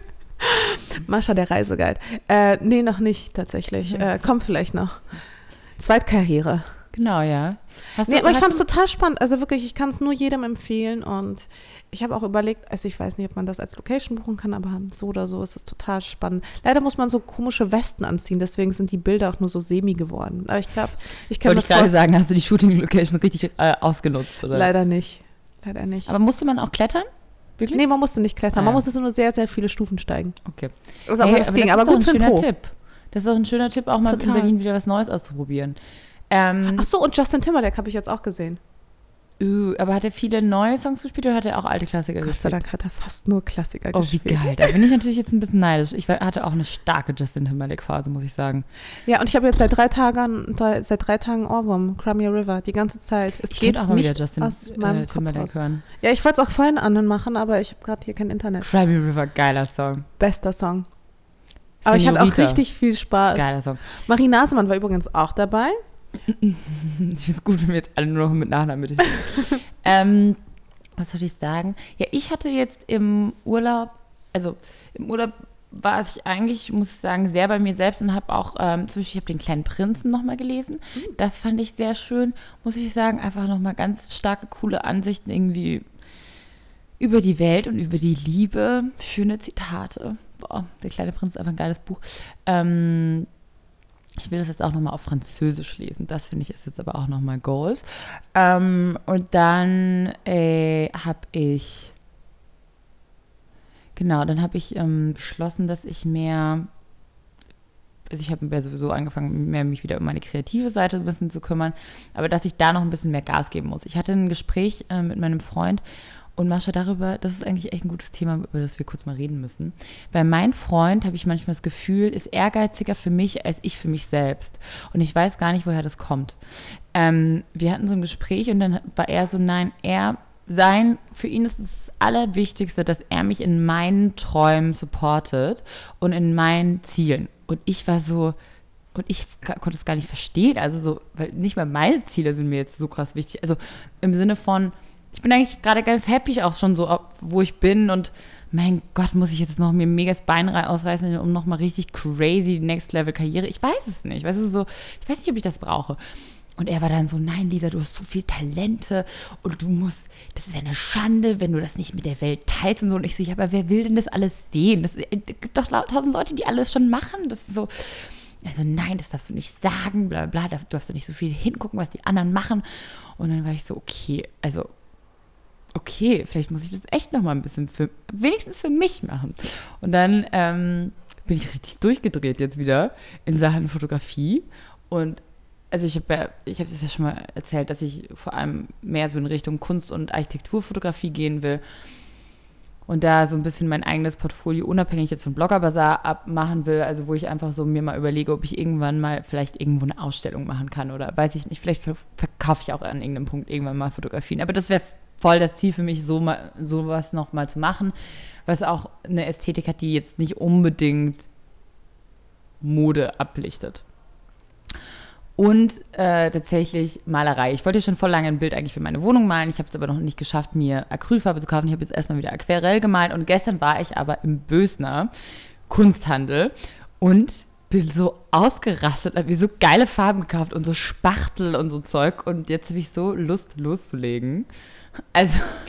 [laughs] Mascha, der Reiseguide. Äh, nee, noch nicht tatsächlich. Äh, kommt vielleicht noch. Zweitkarriere. Genau, ja. Hast Nee, aber ich fand es total spannend. Also wirklich, ich kann es nur jedem empfehlen. Und ich habe auch überlegt, also ich weiß nicht, ob man das als Location buchen kann, aber so oder so ist es total spannend. Leider muss man so komische Westen anziehen, deswegen sind die Bilder auch nur so semi geworden. Aber ich glaube, ich kann Wollte ich gerade sagen, hast du die Shooting-Location richtig äh, ausgenutzt, oder? Leider nicht. Leider nicht. Aber musste man auch klettern? Wirklich? nee, man musste nicht klettern. Ah, Man ja. musste nur sehr, sehr viele Stufen steigen. Okay. Also, Hey, aber das ging. ist Aber doch gut ein schöner. Tipp. Das ist auch ein schöner Tipp, auch mal Total. in Berlin wieder was Neues auszuprobieren. Ähm, Ach so, und Justin Timberlake habe ich jetzt auch gesehen. uh, aber hat er viele neue Songs gespielt oder hat er auch alte Klassiker Gott sei gespielt? Dank hat er fast nur Klassiker Oh, wie gespielt. geil. Da bin ich natürlich jetzt ein bisschen neidisch. Ich hatte auch eine starke Justin Timberlake-Phase, muss ich sagen. Ja, und ich habe jetzt seit drei Tagen, seit drei Tagen Ohrwurm, Crimea River, die ganze Zeit. Es Ich geht auch mal wieder Justin aus meinem äh, Timberlake hören. Ja, ich wollte es auch vorhin anmachen, aber ich habe gerade hier kein Internet. Cry Me River, geiler Song. Bester Song. Aber ich hatte auch Senorita, richtig viel Spaß. Geiler Song. Marie Nasemann war übrigens auch dabei. Ich finde es gut, wenn wir jetzt alle nur noch mit Nachnamen mit ähm, Was soll ich sagen? Ja, ich hatte jetzt im Urlaub, also im Urlaub war ich eigentlich, muss ich sagen, sehr bei mir selbst und habe auch, ähm, zum Beispiel, ich habe den kleinen Prinzen nochmal gelesen. Das fand ich sehr schön, muss ich sagen. Einfach nochmal ganz starke, coole Ansichten irgendwie über die Welt und über die Liebe. Schöne Zitate. Boah, der kleine Prinz ist einfach ein geiles Buch. Ähm, ich will das jetzt auch nochmal auf Französisch lesen. Das finde ich ist jetzt aber auch nochmal Goals. Ähm, und dann äh, habe ich, genau, dann habe ich ähm, beschlossen, dass ich mehr, also ich habe sowieso angefangen, mehr mich wieder um meine kreative Seite ein bisschen zu kümmern, aber dass ich da noch ein bisschen mehr Gas geben muss. Ich hatte ein Gespräch äh, mit meinem Freund und Mascha darüber, das ist eigentlich echt ein gutes Thema, über das wir kurz mal reden müssen. Weil mein Freund, habe ich manchmal das Gefühl, ist ehrgeiziger für mich als ich für mich selbst. Und ich weiß gar nicht, woher das kommt. Ähm, wir hatten so ein Gespräch und dann war er so, nein, er, sein, für ihn ist das Allerwichtigste, dass er mich in meinen Träumen supportet und in meinen Zielen. Und ich war so, und ich konnte es gar nicht verstehen. Also so, weil nicht mal meine Ziele sind mir jetzt so krass wichtig. Also im Sinne von, ich bin eigentlich gerade ganz happy auch schon so, wo ich bin und mein Gott, muss ich jetzt noch mir mega das Bein rei- ausreißen, um nochmal richtig crazy Next Level Karriere? Ich weiß es nicht. Weißt du, so, ich weiß nicht, ob ich das brauche. Und er war dann so, nein, Lisa, du hast so viel Talente und du musst, das ist ja eine Schande, wenn du das nicht mit der Welt teilst und so. Und ich so, ja, aber wer will denn das alles sehen? Das, es gibt doch tausend Leute, die alles schon machen. Das ist so, also nein, das darfst du nicht sagen, bla bla, bla, du darfst da nicht so viel hingucken, was die anderen machen. Und dann war ich so, okay, also okay, vielleicht muss ich das echt noch mal ein bisschen für, wenigstens für mich machen. Und dann ähm, bin ich richtig durchgedreht jetzt wieder in Sachen Fotografie. Und also ich habe ja, ich habe es ja schon mal erzählt, dass ich vor allem mehr so in Richtung Kunst- und Architekturfotografie gehen will. Und da so ein bisschen mein eigenes Portfolio unabhängig jetzt von Blogger Bazaar abmachen will, also wo ich einfach so mir mal überlege, ob ich irgendwann mal vielleicht irgendwo eine Ausstellung machen kann oder weiß ich nicht, vielleicht ver- verkaufe ich auch an irgendeinem Punkt irgendwann mal Fotografien. Aber das wäre voll das Ziel für mich, so mal, sowas noch mal zu machen, was auch eine Ästhetik hat, die jetzt nicht unbedingt Mode ablichtet. Und äh, tatsächlich Malerei. Ich wollte schon voll lange ein Bild eigentlich für meine Wohnung malen. Ich habe es aber noch nicht geschafft, mir Acrylfarbe zu kaufen. Ich habe jetzt erstmal wieder Aquarell gemalt. Und gestern war ich aber im Bösner Kunsthandel und bin so ausgerastet, habe mir so geile Farben gekauft und so Spachtel und so Zeug. Und jetzt habe ich so Lust loszulegen. Also [laughs]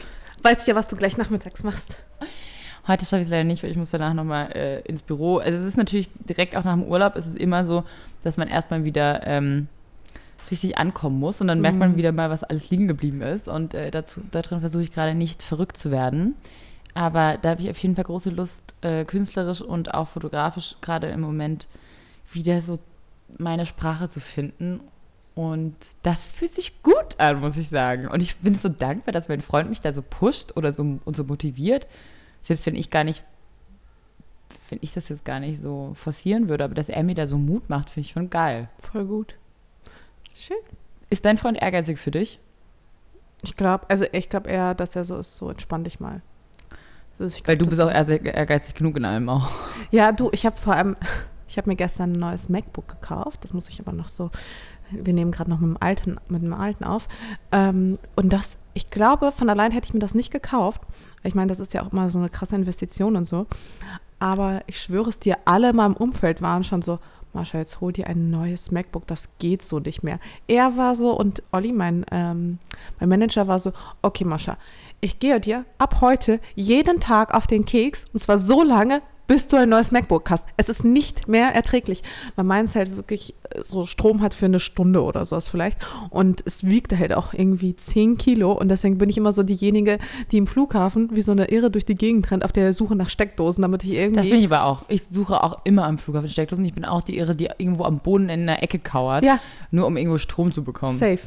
Weiß ich ja, was du gleich nachmittags machst. Heute schaffe ich es leider nicht, weil ich muss danach nochmal äh, ins Büro. Also es ist natürlich direkt auch nach dem Urlaub, es ist immer so, dass man erstmal wieder ähm, richtig ankommen muss und dann merkt man wieder mal, was alles liegen geblieben ist. Und äh, dazu, darin versuche ich gerade nicht verrückt zu werden. Aber da habe ich auf jeden Fall große Lust, äh, künstlerisch und auch fotografisch gerade im Moment wieder so meine Sprache zu finden. Und das fühlt sich gut an, muss ich sagen. Und ich bin so dankbar, dass mein Freund mich da so pusht oder so und so motiviert. Selbst wenn ich gar nicht, wenn ich das jetzt gar nicht so forcieren würde, aber dass er mir da so Mut macht, finde ich schon geil. Voll gut. Schön. Ist dein Freund ehrgeizig für dich? Ich glaube, also ich glaube eher, dass er so ist, so entspann dich mal. Also glaub, Weil du bist auch ehrgeizig genug in allem auch. Ja, du, ich habe vor allem, [laughs] ich habe mir gestern ein neues MacBook gekauft. Das muss ich aber noch so, wir nehmen gerade noch mit dem alten, mit dem alten auf. Ähm, und das, ich glaube, von allein hätte ich mir das nicht gekauft. Ich meine, das ist ja auch immer so eine krasse Investition und so. Aber ich schwöre es dir, alle in meinem Umfeld waren schon so, Mascha, jetzt hol dir ein neues MacBook, das geht so nicht mehr. Er war so und Olli, mein, ähm, mein Manager, war so, okay, Mascha, ich gehe dir ab heute jeden Tag auf den Keks und zwar so lange, bis du ein neues MacBook hast. Es ist nicht mehr erträglich. Man meint es halt wirklich äh, so Strom hat für eine Stunde oder sowas vielleicht. Und es wiegt halt auch irgendwie 10 Kilo. Und deswegen bin ich immer so diejenige, die im Flughafen wie so eine Irre durch die Gegend rennt auf der Suche nach Steckdosen, damit ich irgendwie. Das bin ich aber auch. Ich suche auch immer am Flughafen Steckdosen. Ich bin auch die Irre, die irgendwo am Boden in einer Ecke kauert. Ja. Nur um irgendwo Strom zu bekommen. Safe.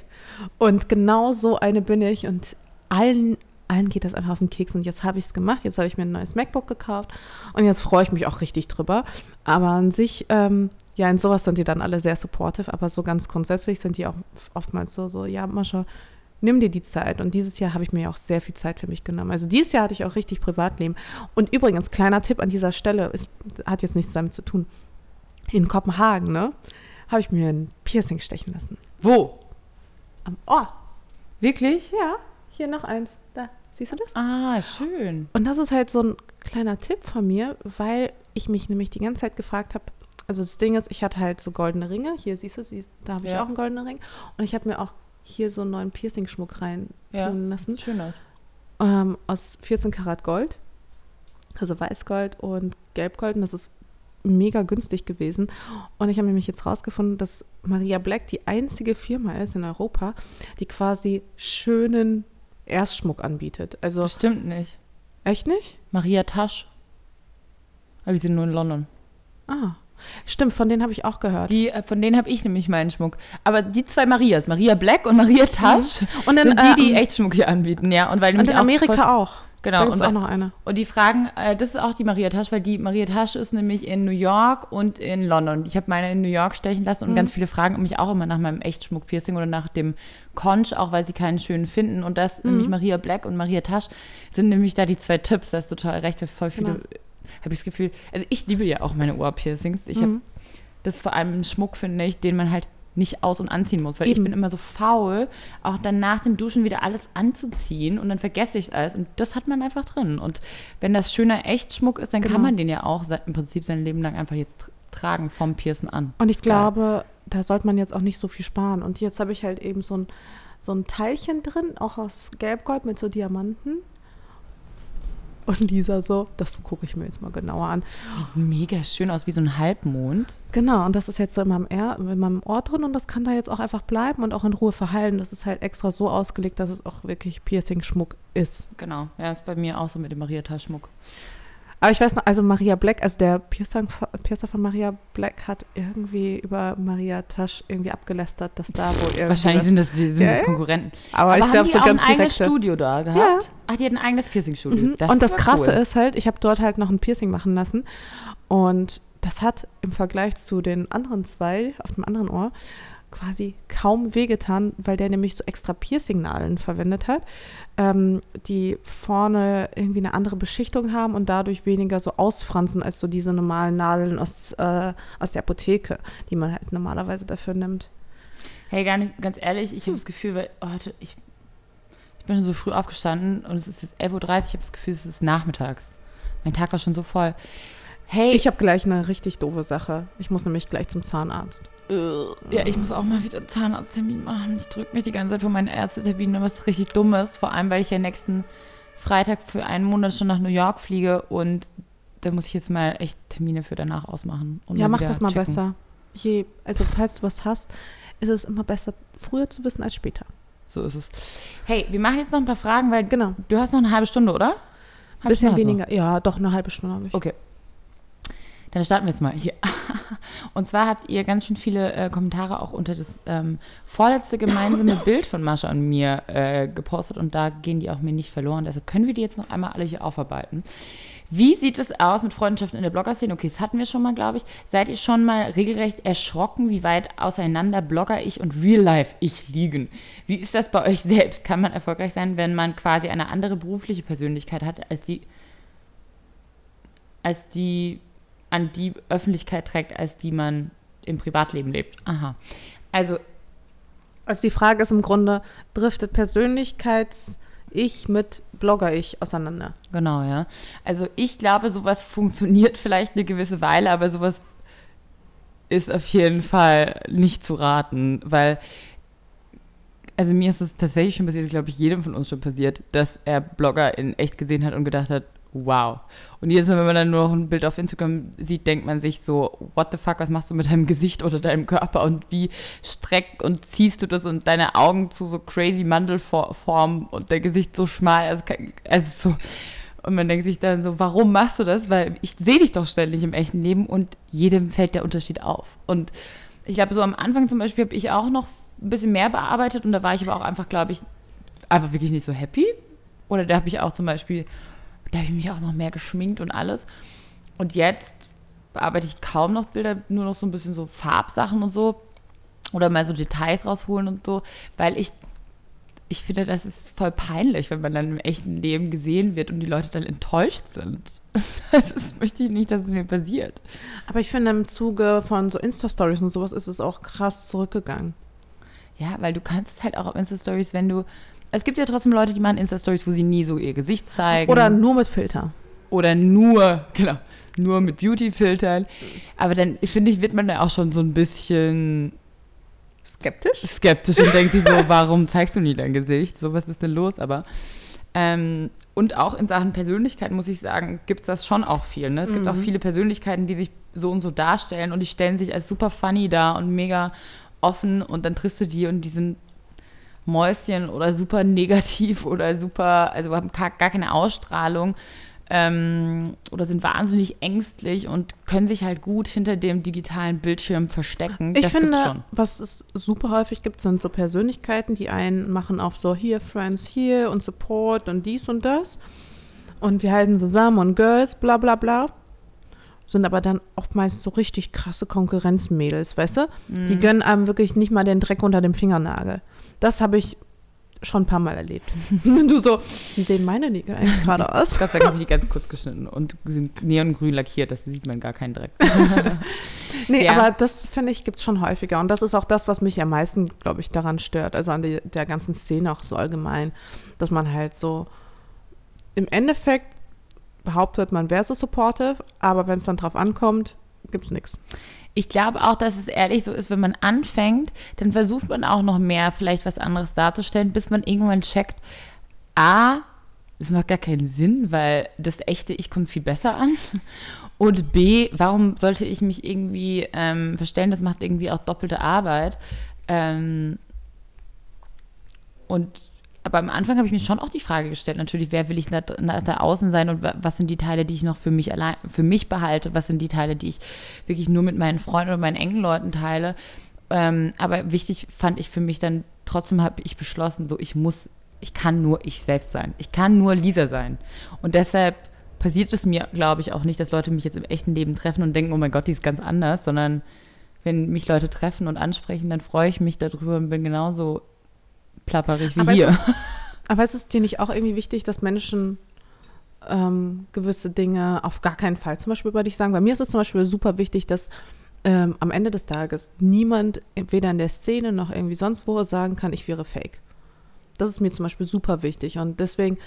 Und genau so eine bin ich. Und allen allen geht das einfach auf den Keks und jetzt habe ich es gemacht, jetzt habe ich mir ein neues MacBook gekauft und jetzt freue ich mich auch richtig drüber. Aber an sich, ähm, ja, in sowas sind die dann alle sehr supportive, aber so ganz grundsätzlich sind die auch oftmals so, so, ja, Mascha, nimm dir die Zeit. Und dieses Jahr habe ich mir ja auch sehr viel Zeit für mich genommen. Also dieses Jahr hatte ich auch richtig Privatleben. Und übrigens, kleiner Tipp an dieser Stelle, ist, hat jetzt nichts damit zu tun. In Kopenhagen, ne, habe ich mir ein Piercing stechen lassen. Wo? Am Ohr. Wirklich? Ja, hier noch eins. Da. Siehst du das? Ah, schön. Und das ist halt so ein kleiner Tipp von mir, weil ich mich nämlich die ganze Zeit gefragt habe, also das Ding ist, ich hatte halt so goldene Ringe. Hier siehst du, da habe ich ja. auch einen goldenen Ring. Und ich habe mir auch hier so einen neuen Piercing-Schmuck rein ja, tun lassen. Schön aus. Ähm, aus 14 Karat Gold. Also Weißgold und Gelbgold. Und das ist mega günstig gewesen. Und ich habe nämlich jetzt rausgefunden, dass Maria Black die einzige Firma ist in Europa, die quasi schönen Erstschmuck anbietet. Also, das stimmt nicht. Echt nicht? Maria Tasch. Aber die sind nur in London. Ah. Stimmt, von denen habe ich auch gehört. Die, äh, von denen habe ich nämlich meinen Schmuck. Aber die zwei Marias, Maria Black und Maria mhm. Tasch, und dann, sind die, die äh, echt Schmuck hier anbieten, ja. Und, weil und in Amerika auch. Genau. Da und auch noch eine. Und die fragen, äh, das ist auch die Maria Tasch, weil die Maria Tasch ist nämlich in New York und in London. Ich habe meine in New York stechen lassen und mhm. ganz viele fragen mich auch immer nach meinem Echtschmuck-Piercing oder nach dem Conch, auch weil sie keinen schönen finden. Und das mhm. nämlich Maria Black und Maria Tasch sind nämlich da die zwei Tipps. Das ist total recht, weil voll viele, genau. habe ich das Gefühl, also ich liebe ja auch meine Ohrpiercings. Ich mhm. habe das vor allem Schmuck, finde ich, den man halt nicht aus- und anziehen muss, weil Eben. ich bin immer so faul, auch dann nach dem Duschen wieder alles anzuziehen und dann vergesse ich alles und das hat man einfach drin. Und wenn das schöner Echtschmuck ist, dann genau. kann man den ja auch im Prinzip sein Leben lang einfach jetzt tragen vom Piercen an. Und ich glaube, da sollte man jetzt auch nicht so viel sparen. Und jetzt habe ich halt eben so ein, so ein Teilchen drin, auch aus Gelbgold mit so Diamanten. Und Lisa so, das gucke ich mir jetzt mal genauer an. Sieht mega schön aus, wie so ein Halbmond. Genau, und das ist jetzt so in meinem, Ohr, in meinem Ohr drin und das kann da jetzt auch einfach bleiben und auch in Ruhe verheilen. Das ist halt extra so ausgelegt, dass es auch wirklich Piercing-Schmuck ist. Genau, ja, ist bei mir auch so mit dem Marietta-Schmuck. Aber ich weiß noch, also Maria Black, also der Piercer, Piercer von Maria Black hat irgendwie über Maria Tasch irgendwie abgelästert, dass da wohl irgendwie. Wahrscheinlich sind das, sind ja, das Konkurrenten. Aber, aber ich glaube, so ganz ein eigenes Studio da gehabt? Ja. Ach, die hat ein eigenes Piercing-Studio. Mhm. Und das Krasse cool. ist halt, ich habe dort halt noch ein Piercing machen lassen und das hat im Vergleich zu den anderen zwei auf dem anderen Ohr quasi kaum wehgetan, weil der nämlich so extra Piercing-Nadeln verwendet hat, ähm, die vorne irgendwie eine andere Beschichtung haben und dadurch weniger so ausfransen als so diese normalen Nadeln aus, äh, aus der Apotheke, die man halt normalerweise dafür nimmt. Hey, gar nicht, ganz ehrlich, ich habe das Gefühl, weil heute, ich, ich bin so früh aufgestanden und es ist jetzt 11.30 Uhr, ich habe das Gefühl, es ist nachmittags. Mein Tag war schon so voll. Hey. Ich habe gleich eine richtig doofe Sache. Ich muss nämlich gleich zum Zahnarzt. Ja, ich muss auch mal wieder einen Zahnarzttermin machen. Ich drücke mich die ganze Zeit vor meinen Ärzteterminen, was richtig dumm ist. Vor allem, weil ich ja nächsten Freitag für einen Monat schon nach New York fliege und da muss ich jetzt mal echt Termine für danach ausmachen. ja, mach das mal checken. besser. Je, also, falls du was hast, ist es immer besser, früher zu wissen als später. So ist es. Hey, wir machen jetzt noch ein paar Fragen, weil genau. du hast noch eine halbe Stunde, oder? Halbe Bisschen Stunde weniger. Ja, doch, eine halbe Stunde habe ich. Okay. Dann starten wir jetzt mal hier. [laughs] Und zwar habt ihr ganz schön viele äh, Kommentare auch unter das ähm, vorletzte gemeinsame [laughs] Bild von Mascha und mir äh, gepostet und da gehen die auch mir nicht verloren. Deshalb können wir die jetzt noch einmal alle hier aufarbeiten. Wie sieht es aus mit Freundschaften in der Blogger-Szene? Okay, das hatten wir schon mal, glaube ich. Seid ihr schon mal regelrecht erschrocken, wie weit auseinander Blogger-Ich und Real-Life-Ich liegen? Wie ist das bei euch selbst? Kann man erfolgreich sein, wenn man quasi eine andere berufliche Persönlichkeit hat, als die, als die an die Öffentlichkeit trägt, als die man im Privatleben lebt? Aha. Also Also die Frage ist im Grunde, driftet Persönlichkeits-Ich mit Blogger-Ich auseinander? Genau, ja. Also ich glaube, sowas funktioniert [laughs] vielleicht eine gewisse Weile, aber sowas ist auf jeden Fall nicht zu raten, weil also mir ist es tatsächlich schon passiert, ich glaube, jedem von uns schon passiert, dass er Blogger in echt gesehen hat und gedacht hat, wow. Und jedes Mal, wenn man dann nur noch ein Bild auf Instagram sieht, denkt man sich so, what the fuck, was machst du mit deinem Gesicht oder deinem Körper und wie streck und ziehst du das und deine Augen zu so crazy Mandelform und dein Gesicht so schmal, also, also so. Und man denkt sich dann so, warum machst du das? Weil ich sehe dich doch ständig im echten Leben und jedem fällt der Unterschied auf. Und ich glaube, so am Anfang zum Beispiel habe ich auch noch ein bisschen mehr bearbeitet und da war ich aber auch einfach, glaube ich, einfach wirklich nicht so happy. Oder da habe ich auch zum Beispiel, da habe ich mich auch noch mehr geschminkt und alles. Und jetzt bearbeite ich kaum noch Bilder, nur noch so ein bisschen so Farbsachen und so. Oder mal so Details rausholen und so, weil ich, ich finde, das ist voll peinlich, wenn man dann im echten Leben gesehen wird und die Leute dann enttäuscht sind. [laughs] Das ist, möchte ich nicht, dass es mir passiert. Aber ich finde, im Zuge von so Insta-Stories und sowas ist es auch krass zurückgegangen. Ja, weil du kannst es halt auch auf Insta-Stories, wenn du. Es gibt ja trotzdem Leute, die machen Insta-Stories, wo sie nie so ihr Gesicht zeigen. Oder nur mit Filter. oder nur, [laughs] genau, nur mit Beauty-Filtern. Aber dann, finde ich, wird man da auch schon so ein bisschen Skeptisch? skeptisch und [laughs] denkt sich so, warum zeigst du nie dein Gesicht? So, was ist denn los? Aber ähm, und auch in Sachen Persönlichkeit, muss ich sagen, gibt es das schon auch viel. Ne? Es gibt auch viele Persönlichkeiten, die sich so und so darstellen und die stellen sich als super funny dar und mega offen und dann triffst du die und die sind Mäuschen oder super negativ oder super, also haben gar, keine Ausstrahlung ähm, oder sind wahnsinnig ängstlich und können sich halt gut hinter dem digitalen Bildschirm verstecken. Ich das gibt's finde, schon. was es super häufig gibt, sind so Persönlichkeiten, die einen machen auf so hier Friends hier und Support und dies und das. Und wir halten zusammen und Girls, bla bla bla. Sind aber dann oftmals so richtig krasse Konkurrenzmädels, weißt du? Die Mhm. gönnen einem wirklich nicht mal den Dreck unter dem Fingernagel. Das habe ich schon ein paar Mal erlebt. [laughs] du so, wie sehen meine Nägel eigentlich gerade aus? Gott sei Dank habe ich die ganz kurz geschnitten und sind neongrün lackiert, das sieht man gar keinen Dreck. [laughs] Nee, Ja. aber das finde ich, gibt es schon häufiger. Und das ist auch das, was mich am meisten, glaube ich, daran stört. Also an die, der ganzen Szene auch so allgemein. Dass man halt so im Endeffekt behauptet, man wäre so supportive, aber wenn es dann drauf ankommt, gibt es nichts. Ich glaube auch, dass es ehrlich so ist, wenn man anfängt, dann versucht man auch noch mehr vielleicht was anderes darzustellen, bis man irgendwann checkt, A, es macht gar keinen Sinn, weil das echte Ich kommt viel besser an. Und B, warum sollte ich mich irgendwie ähm, verstellen? Das macht irgendwie auch doppelte Arbeit. Ähm, und aber am Anfang habe ich mir schon auch die Frage gestellt, natürlich, wer will ich da, da, außen sein und wa- was sind die Teile, die ich noch für mich allein, für mich behalte, was sind die Teile, die ich wirklich nur mit meinen Freunden oder meinen engen Leuten teile. Ähm, aber wichtig fand ich für mich dann, trotzdem habe ich beschlossen, so ich muss, ich kann nur ich selbst sein. Ich kann nur Lisa sein. Und deshalb passiert es mir, glaube ich, auch nicht, dass Leute mich jetzt im echten Leben treffen und denken, oh mein Gott, die ist ganz anders, sondern wenn mich Leute treffen und ansprechen, dann freue ich mich darüber und bin genauso plapperig wie Aber hier. Es ist, [laughs] aber es ist dir nicht auch irgendwie wichtig, dass Menschen ähm, gewisse Dinge auf gar keinen Fall zum Beispiel über dich sagen? Bei mir ist es zum Beispiel super wichtig, dass ähm, am Ende des Tages niemand, weder in der Szene noch irgendwie sonst wo, sagen kann, ich wäre fake. Das ist mir zum Beispiel super wichtig. Und deswegen,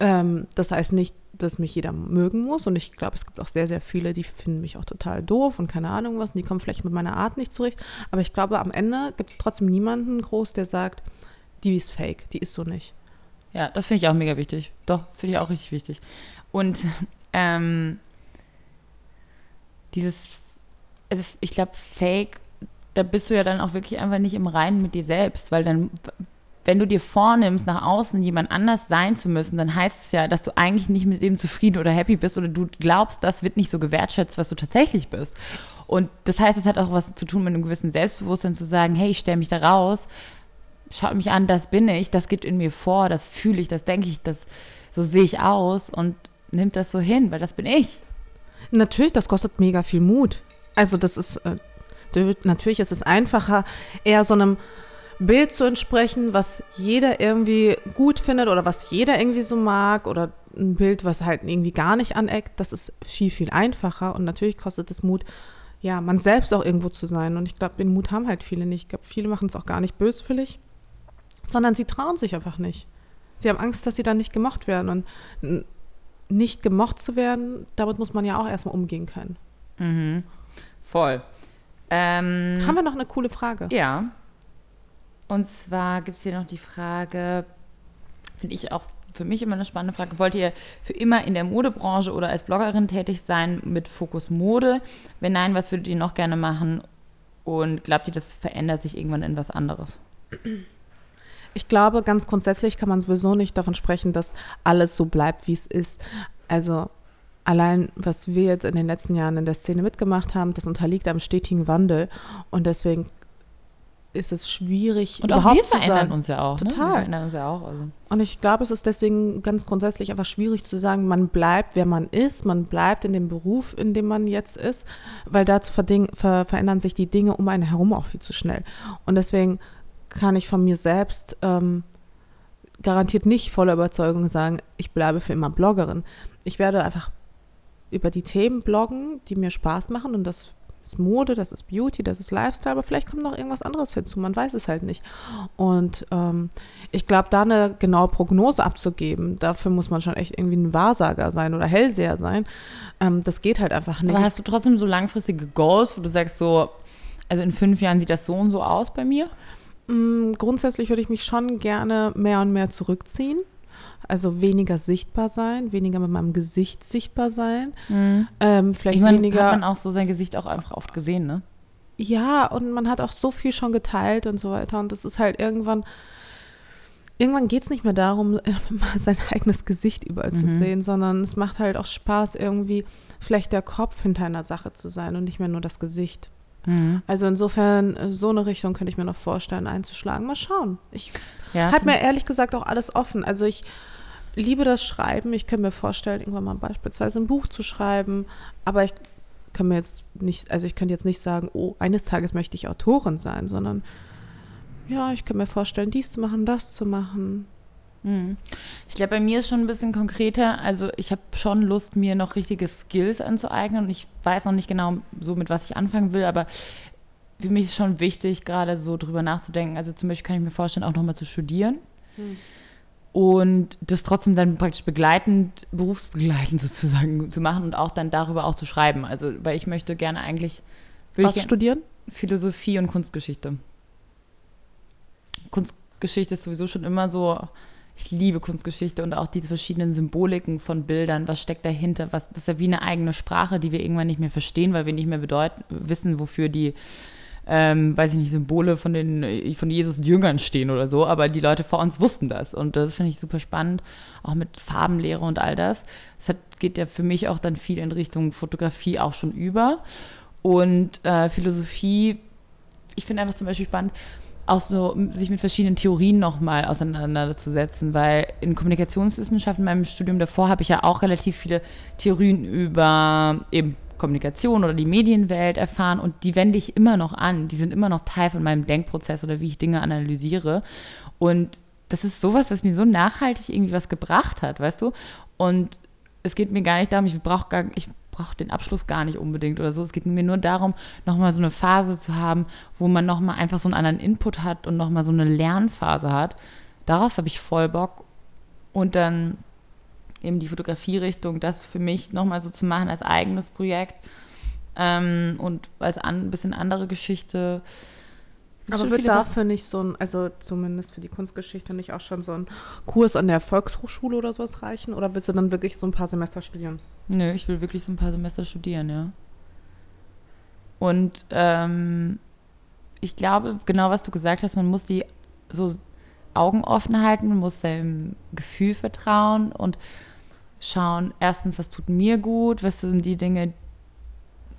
ähm, das heißt nicht, dass mich jeder mögen muss. Und ich glaube, es gibt auch sehr, sehr viele, die finden mich auch total doof und keine Ahnung was. Und die kommen vielleicht mit meiner Art nicht zurecht. Aber ich glaube, am Ende gibt es trotzdem niemanden groß, der sagt, die ist fake, die ist so nicht. Ja, das finde ich auch mega wichtig. Doch, finde ich auch richtig wichtig. Und [laughs] ähm, dieses, also ich glaube, Fake, da bist du ja dann auch wirklich einfach nicht im Reinen mit dir selbst, weil dann wenn du dir vornimmst, nach außen jemand anders sein zu müssen, dann heißt es ja, dass du eigentlich nicht mit dem zufrieden oder happy bist oder du glaubst, das wird nicht so gewertschätzt, was du tatsächlich bist. Und das heißt, es hat auch was zu tun mit einem gewissen Selbstbewusstsein zu sagen, hey, ich stelle mich da raus, schaut mich an, das bin ich, das geht in mir vor, das fühle ich, das denke ich, das so sehe ich aus und nimmt das so hin, weil das bin ich. Natürlich, das kostet mega viel Mut. Also das ist, äh, natürlich ist es einfacher, eher so einem Bild zu entsprechen, was jeder irgendwie gut findet oder was jeder irgendwie so mag oder ein Bild, was halt irgendwie gar nicht aneckt. Das ist viel, viel einfacher und natürlich kostet es Mut, ja, man selbst auch irgendwo zu sein. Und ich glaube, den Mut haben halt viele nicht. Ich glaube, viele machen es auch gar nicht böswillig, sondern sie trauen sich einfach nicht. Sie haben Angst, dass sie dann nicht gemocht werden. Und nicht gemocht zu werden, damit muss man ja auch erstmal umgehen können. Mhm. Voll. Ähm, haben wir noch eine coole Frage? Ja. Und zwar gibt es hier noch die Frage, finde ich auch für mich immer eine spannende Frage. Wollt ihr für immer in der Modebranche oder als Bloggerin tätig sein mit Fokus Mode? Wenn nein, was würdet ihr noch gerne machen? Und glaubt ihr, das verändert sich irgendwann in was anderes? Ich glaube, ganz grundsätzlich kann man sowieso nicht davon sprechen, dass alles so bleibt, wie es ist. Also allein, was wir jetzt in den letzten Jahren in der Szene mitgemacht haben, das unterliegt einem stetigen Wandel. Und deswegen ist es schwierig, und überhaupt wir zu verändern uns ja auch. Total. Ne? Wir verändern uns ja auch. Also. Und ich glaube, es ist deswegen ganz grundsätzlich einfach schwierig zu sagen, man bleibt, wer man ist, man bleibt in dem Beruf, in dem man jetzt ist, weil dazu ver verändern sich die Dinge um einen herum auch viel zu schnell. Und deswegen kann ich von mir selbst ähm, garantiert nicht voller Überzeugung sagen, ich bleibe für immer Bloggerin. Ich werde einfach über die Themen bloggen, die mir Spaß machen und das ist Mode, das ist Beauty, das ist Lifestyle, aber vielleicht kommt noch irgendwas anderes hinzu, man weiß es halt nicht. Und ähm, ich glaube, da eine genaue Prognose abzugeben, dafür muss man schon echt irgendwie ein Wahrsager sein oder Hellseher sein. Ähm, das geht halt einfach nicht. Aber hast du trotzdem so langfristige Goals, wo du sagst so, also in fünf Jahren sieht das so und so aus bei mir? Mm, grundsätzlich würde ich mich schon gerne mehr und mehr zurückziehen. Also weniger sichtbar sein, weniger mit meinem Gesicht sichtbar sein. Mhm. Ähm, vielleicht ich mein, weniger. Hat man auch so sein Gesicht auch einfach oft gesehen, ne? Ja, und man hat auch so viel schon geteilt und so weiter. Und das ist halt irgendwann. Irgendwann geht es nicht mehr darum, [laughs] sein eigenes Gesicht überall mhm. zu sehen, sondern es macht halt auch Spaß, irgendwie vielleicht der Kopf hinter einer Sache zu sein und nicht mehr nur das Gesicht. Mhm. Also insofern, äh, so eine Richtung könnte ich mir noch vorstellen, einzuschlagen. Mal schauen. Ich ja, habe mir ehrlich gesagt auch alles offen. Also ich liebe das Schreiben. Ich könnte mir vorstellen, irgendwann mal beispielsweise ein Buch zu schreiben. Aber ich kann mir jetzt nicht, also ich könnte jetzt nicht sagen, oh, eines Tages möchte ich Autorin sein, sondern ja, ich kann mir vorstellen, dies zu machen, das zu machen. Hm. Ich glaube, bei mir ist schon ein bisschen konkreter. Also ich habe schon Lust, mir noch richtige Skills anzueignen. Und ich weiß noch nicht genau so, mit was ich anfangen will, aber für mich ist schon wichtig, gerade so drüber nachzudenken. Also zum Beispiel kann ich mir vorstellen, auch nochmal zu studieren. Hm. Und das trotzdem dann praktisch begleitend, berufsbegleitend [laughs] sozusagen zu machen und auch dann darüber auch zu schreiben. Also, weil ich möchte gerne eigentlich. Was studieren? Philosophie und Kunstgeschichte. Kunstgeschichte ist sowieso schon immer so ich liebe Kunstgeschichte und auch diese verschiedenen Symboliken von Bildern. Was steckt dahinter? Was, das ist ja wie eine eigene Sprache, die wir irgendwann nicht mehr verstehen, weil wir nicht mehr bedeuten, wissen, wofür die, ähm, weiß ich nicht, Symbole von den von Jesus Jüngern stehen oder so. Aber die Leute vor uns wussten das. Und das finde ich super spannend, auch mit Farbenlehre und all das. Das hat, geht ja für mich auch dann viel in Richtung Fotografie auch schon über. Und äh, Philosophie, ich finde einfach zum Beispiel spannend, auch so sich mit verschiedenen Theorien nochmal auseinanderzusetzen, weil in Kommunikationswissenschaften, in meinem Studium davor, habe ich ja auch relativ viele Theorien über eben Kommunikation oder die Medienwelt erfahren und die wende ich immer noch an. Die sind immer noch Teil von meinem Denkprozess oder wie ich Dinge analysiere. Und das ist sowas, was mir so nachhaltig irgendwie was gebracht hat, weißt du? Und es geht mir gar nicht darum, ich brauche gar, ich brauche den Abschluss gar nicht unbedingt oder so. Es geht mir nur darum, nochmal so eine Phase zu haben, wo man nochmal einfach so einen anderen Input hat und nochmal so eine Lernphase hat. Darauf habe ich voll Bock. Und dann eben die Fotografie-Richtung, das für mich nochmal so zu machen als eigenes Projekt ähm, und als ein bisschen andere Geschichte. Aber wird dafür nicht so ein, also zumindest für die Kunstgeschichte nicht auch schon so ein Kurs an der Volkshochschule oder sowas reichen? Oder willst du dann wirklich so ein paar Semester studieren? Nö, ich will wirklich so ein paar Semester studieren, ja. Und ähm, ich glaube, genau was du gesagt hast, man muss die so Augen offen halten, man muss seinem Gefühl vertrauen und schauen, erstens, was tut mir gut, was sind die Dinge,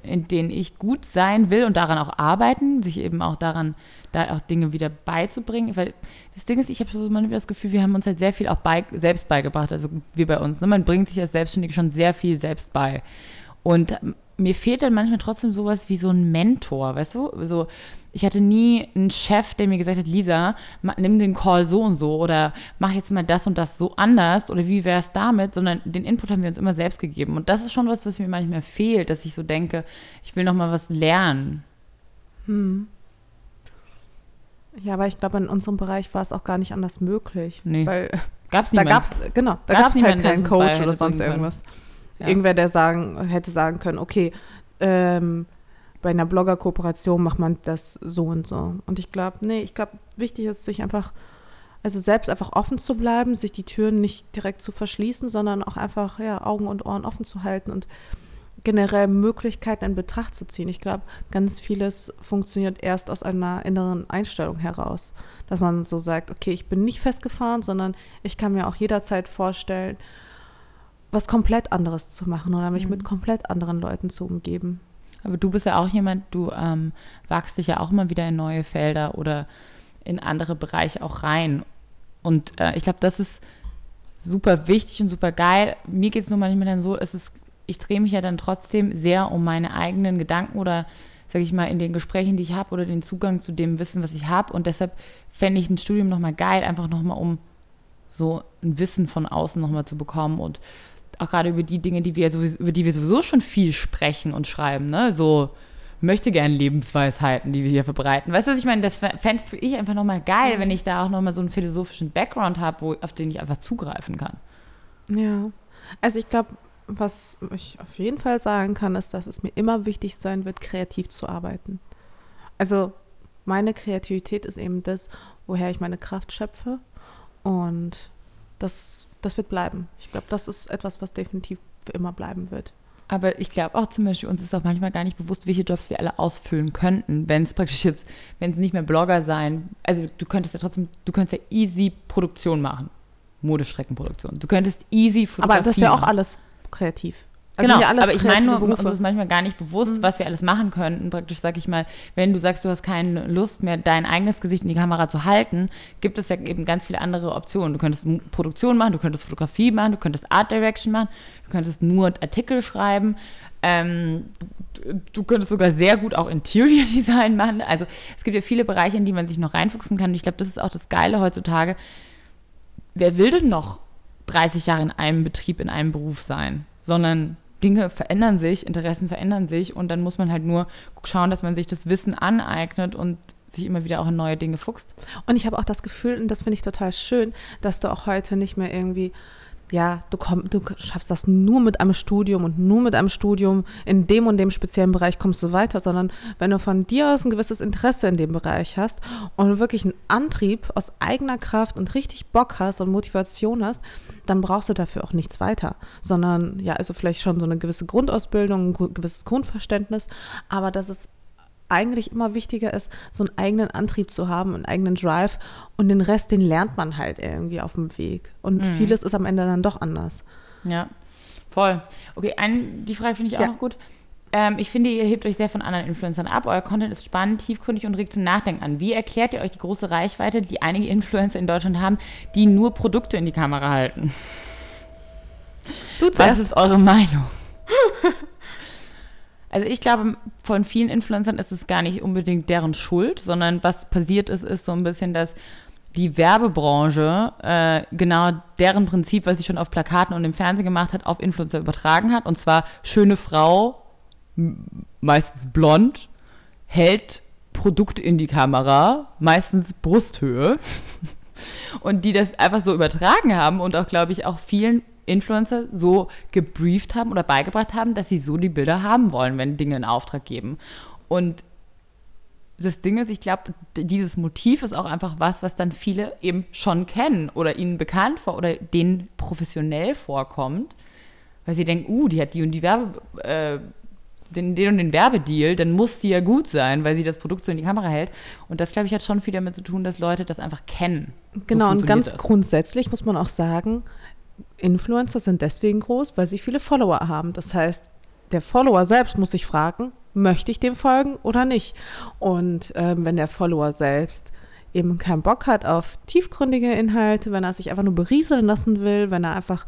in denen ich gut sein will und daran auch arbeiten, sich eben auch daran, da auch Dinge wieder beizubringen. Weil das Ding ist, ich habe so manchmal das Gefühl, wir haben uns halt sehr viel auch bei, selbst beigebracht, also wie bei uns. Ne? Man bringt sich als Selbstständige schon sehr viel selbst bei. Und mir fehlt dann manchmal trotzdem sowas wie so ein Mentor, weißt du? So, ich hatte nie einen Chef, der mir gesagt hat, Lisa, nimm den Call so und so oder mach jetzt mal das und das so anders oder wie wäre es damit, sondern den Input haben wir uns immer selbst gegeben. Und das ist schon was, was mir manchmal fehlt, dass ich so denke, ich will noch mal was lernen. Hm. Ja, aber ich glaube, in unserem Bereich war es auch gar nicht anders möglich. Nee. Weil gab's da niemand. gab's, genau, da gab es halt niemanden, keinen Coach oder sonst irgendwas. Ja. Irgendwer, der sagen, hätte sagen können, okay, ähm, bei einer Blogger-Kooperation macht man das so und so. Und ich glaube, nee, ich glaube, wichtig ist, sich einfach, also selbst einfach offen zu bleiben, sich die Türen nicht direkt zu verschließen, sondern auch einfach, ja, Augen und Ohren offen zu halten und generell Möglichkeiten in Betracht zu ziehen. Ich glaube, ganz vieles funktioniert erst aus einer inneren Einstellung heraus, dass man so sagt, okay, ich bin nicht festgefahren, sondern ich kann mir auch jederzeit vorstellen, was komplett anderes zu machen oder mich Mhm. mit komplett anderen Leuten zu umgeben. Aber du bist ja auch jemand, du ähm, wagst dich ja auch immer wieder in neue Felder oder in andere Bereiche auch rein. Und äh, ich glaube, das ist super wichtig und super geil. Mir geht es nur manchmal dann so, es ist, ich drehe mich ja dann trotzdem sehr um meine eigenen Gedanken oder, sage ich mal, in den Gesprächen, die ich habe oder den Zugang zu dem Wissen, was ich habe. Und deshalb fände ich ein Studium nochmal geil, einfach nochmal um so ein Wissen von außen nochmal zu bekommen und auch gerade über die Dinge, die wir sowieso, über die wir sowieso schon viel sprechen und schreiben, ne? So möchte gern Lebensweisheiten, die wir hier verbreiten. Weißt du, was ich meine? Das fände ich einfach nochmal geil, wenn ich da auch nochmal so einen philosophischen Background habe, auf den ich einfach zugreifen kann. Ja, also ich glaube, was ich auf jeden Fall sagen kann, ist, dass es mir immer wichtig sein wird, kreativ zu arbeiten. Also meine Kreativität ist eben das, woher ich meine Kraft schöpfe und das, das wird bleiben. Ich glaube, das ist etwas, was definitiv für immer bleiben wird. Aber ich glaube auch zum Beispiel, uns ist auch manchmal gar nicht bewusst, welche Jobs wir alle ausfüllen könnten, wenn es praktisch jetzt, wenn es nicht mehr Blogger sein, also du könntest ja trotzdem, du könntest ja easy Produktion machen. Modestreckenproduktion. Du könntest easy Aber das ist ja auch fotografieren. alles kreativ. Also genau, ja aber ich meine nur, Berufe. uns ist manchmal gar nicht bewusst, Mhm. was wir alles machen könnten. Praktisch sag ich mal, wenn du sagst, du hast keine Lust mehr, dein eigenes Gesicht in die Kamera zu halten, gibt es ja eben ganz viele andere Optionen. Du könntest Produktion machen, du könntest Fotografie machen, du könntest Art Direction machen, du könntest nur Artikel schreiben. Ähm, du- du könntest sogar sehr gut auch Interior [laughs] Design machen. Also es gibt ja viele Bereiche, in die man sich noch reinfuchsen kann. Und ich glaube, das ist auch das Geile heutzutage. Wer will denn noch 30 Jahre in einem Betrieb, in einem Beruf sein? Sondern Dinge verändern sich, Interessen verändern sich und dann muss man halt nur schauen, dass man sich das Wissen aneignet und sich immer wieder auch in neue Dinge fuchst. Und ich habe auch das Gefühl, und das finde ich total schön, dass du auch heute nicht mehr irgendwie, ja, du, komm, du schaffst das nur mit einem Studium und nur mit einem Studium. In dem und dem speziellen Bereich kommst du weiter, sondern wenn du von dir aus ein gewisses Interesse in dem Bereich hast und wirklich einen Antrieb aus eigener Kraft und richtig Bock hast und Motivation hast, dann brauchst du dafür auch nichts weiter, sondern ja, also vielleicht schon so eine gewisse Grundausbildung, ein gewisses Grundverständnis, aber dass es eigentlich immer wichtiger ist, so einen eigenen Antrieb zu haben, einen eigenen Drive und den Rest, den lernt man halt irgendwie auf dem Weg. Und Mhm. vieles ist am Ende dann doch anders. Ja, voll. Okay, ein, die Frage finde ich auch Ja. noch gut. Ähm, ich finde, ihr hebt euch sehr von anderen Influencern ab. Euer Content ist spannend, tiefgründig und regt zum Nachdenken an. Wie erklärt ihr euch die große Reichweite, die einige Influencer in Deutschland haben, die nur Produkte in die Kamera halten? Du Was ist eure Meinung? [laughs] Also ich glaube, von vielen Influencern ist es gar nicht unbedingt deren Schuld, sondern was passiert ist, ist so ein bisschen, dass die Werbebranche äh, genau deren Prinzip, was sie schon auf Plakaten und im Fernsehen gemacht hat, auf Influencer übertragen hat. Und zwar schöne Frau, meistens blond, hält Produkt in die Kamera, meistens Brusthöhe. [laughs] Und die das einfach so übertragen haben und auch, glaube ich, auch vielen Influencer so gebrieft haben oder beigebracht haben, dass sie so die Bilder haben wollen, wenn Dinge in Auftrag geben. Und das Ding ist, ich glaube, dieses Motiv ist auch einfach was, was dann viele eben schon kennen oder ihnen bekannt vor oder denen professionell vorkommt, weil sie denken, uh, die hat die und die Werbe, äh, den, den und den Werbedeal, dann muss die ja gut sein, weil sie das Produkt so in die Kamera hält. Und das, glaube ich, hat schon viel damit zu tun, dass Leute das einfach kennen Genau, und ganz das. grundsätzlich muss man auch sagen, Influencer sind deswegen groß, weil sie viele Follower haben. Das heißt, der Follower selbst muss sich fragen, möchte ich dem folgen oder nicht? Und ähm, wenn der Follower selbst eben keinen Bock hat auf tiefgründige Inhalte, wenn er sich einfach nur berieseln lassen will, wenn er einfach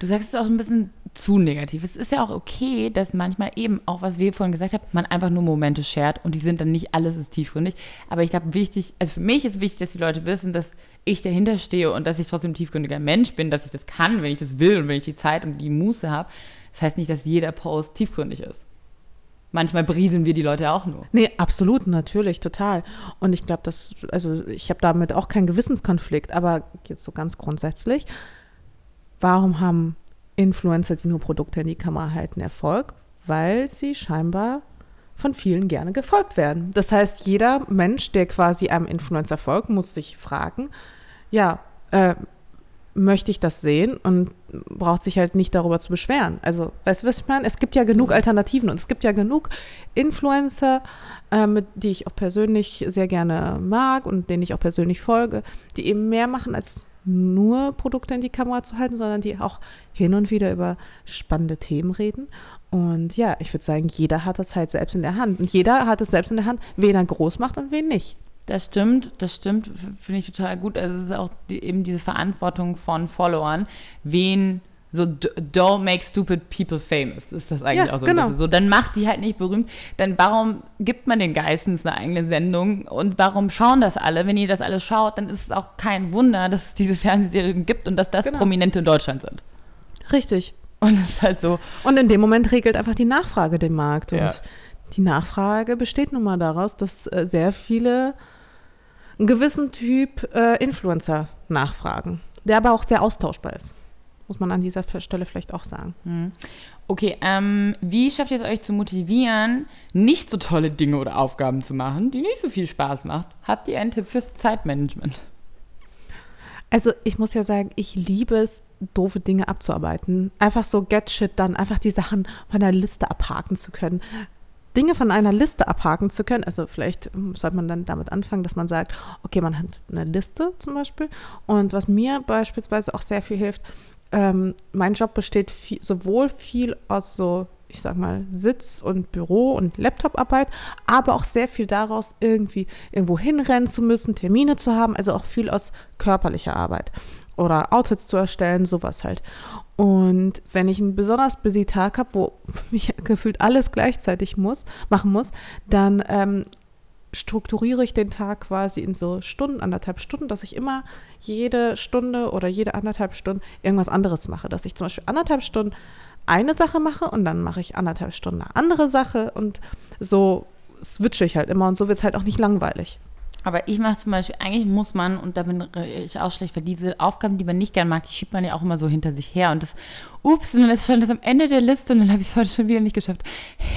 Du sagst es auch ein bisschen zu negativ. Es ist ja auch okay, dass manchmal eben, auch was wir vorhin gesagt haben, man einfach nur Momente shared und die sind dann nicht alles ist tiefgründig. Aber ich glaube, wichtig, also für mich ist wichtig, dass die Leute wissen, dass ich dahinter stehe und dass ich trotzdem tiefgründiger Mensch bin, dass ich das kann, wenn ich das will und wenn ich die Zeit und die Muße habe. Das heißt nicht, dass jeder Post tiefgründig ist. Manchmal brieseln wir die Leute auch nur. Nee, absolut, natürlich, total. Und ich glaube, dass, also ich habe damit auch keinen Gewissenskonflikt, aber jetzt so ganz grundsätzlich, warum haben Influencer, die nur Produkte in die Kamera halten, Erfolg? Weil sie scheinbar von vielen gerne gefolgt werden. Das heißt, jeder Mensch, der quasi einem Influencer folgt, muss sich fragen, ja, äh, möchte ich das sehen und braucht sich halt nicht darüber zu beschweren. Also, weißt du, was ich meine? Es gibt ja genug Alternativen und es gibt ja genug Influencer, äh, mit, die ich auch persönlich sehr gerne mag und denen ich auch persönlich folge, die eben mehr machen als nur Produkte in die Kamera zu halten, sondern die auch hin und wieder über spannende Themen reden. Und ja, ich würde sagen, jeder hat das halt selbst in der Hand. Und jeder hat es selbst in der Hand, wen er groß macht und wen nicht. Das stimmt, das stimmt, finde ich total gut. Also es ist auch die, eben diese Verantwortung von Followern, wen so don't make stupid people famous ist das eigentlich Ja, auch so genau. ein bisschen so. Dann macht die halt nicht berühmt. Dann warum gibt man den Geistens eine eigene Sendung und warum schauen das alle? Wenn ihr das alles schaut, dann ist es auch kein Wunder, dass es diese [laughs] Fernsehserien gibt und dass das Genau. Prominente in Deutschland sind. Richtig. Und es ist halt so, Und in dem Moment regelt einfach die Nachfrage den Markt. Und Ja. die Nachfrage besteht nun mal daraus, dass äh, sehr viele einen gewissen Typ äh, Influencer nachfragen, der aber auch sehr austauschbar ist. Muss man an dieser Stelle vielleicht auch sagen. Okay, ähm, wie schafft ihr es euch zu motivieren, nicht so tolle Dinge oder Aufgaben zu machen, die nicht so viel Spaß macht? Habt ihr einen Tipp fürs Zeitmanagement? Also ich muss ja sagen, ich liebe es, doofe Dinge abzuarbeiten. Einfach so get shit dann, einfach die Sachen von der Liste abhaken zu können. Dinge von einer Liste abhaken zu können. Also vielleicht sollte man dann damit anfangen, dass man sagt, okay, man hat eine Liste zum Beispiel. Und was mir beispielsweise auch sehr viel hilft, ähm, mein Job besteht viel, sowohl viel aus so, ich sag mal, Sitz- und Büro- und Laptoparbeit, aber auch sehr viel daraus, irgendwie irgendwo hinrennen zu müssen, Termine zu haben, also auch viel aus körperlicher Arbeit oder Outfits zu erstellen, sowas halt. Und wenn ich einen besonders busy Tag habe, wo ich [laughs] gefühlt alles gleichzeitig muss, machen muss, dann ähm, strukturiere ich den Tag quasi in so Stunden, anderthalb Stunden, dass ich immer jede Stunde oder jede anderthalb Stunden irgendwas anderes mache. Dass ich zum Beispiel anderthalb Stunden eine Sache mache und dann mache ich anderthalb Stunden eine andere Sache und so switche ich halt immer und so wird es halt auch nicht langweilig. Aber ich mache zum Beispiel, eigentlich muss man, und da bin ich auch schlecht, weil diese Aufgaben, die man nicht gern mag, die schiebt man ja auch immer so hinter sich her. Und das, ups, und dann ist schon das am Ende der Liste und dann habe ich es heute schon wieder nicht geschafft.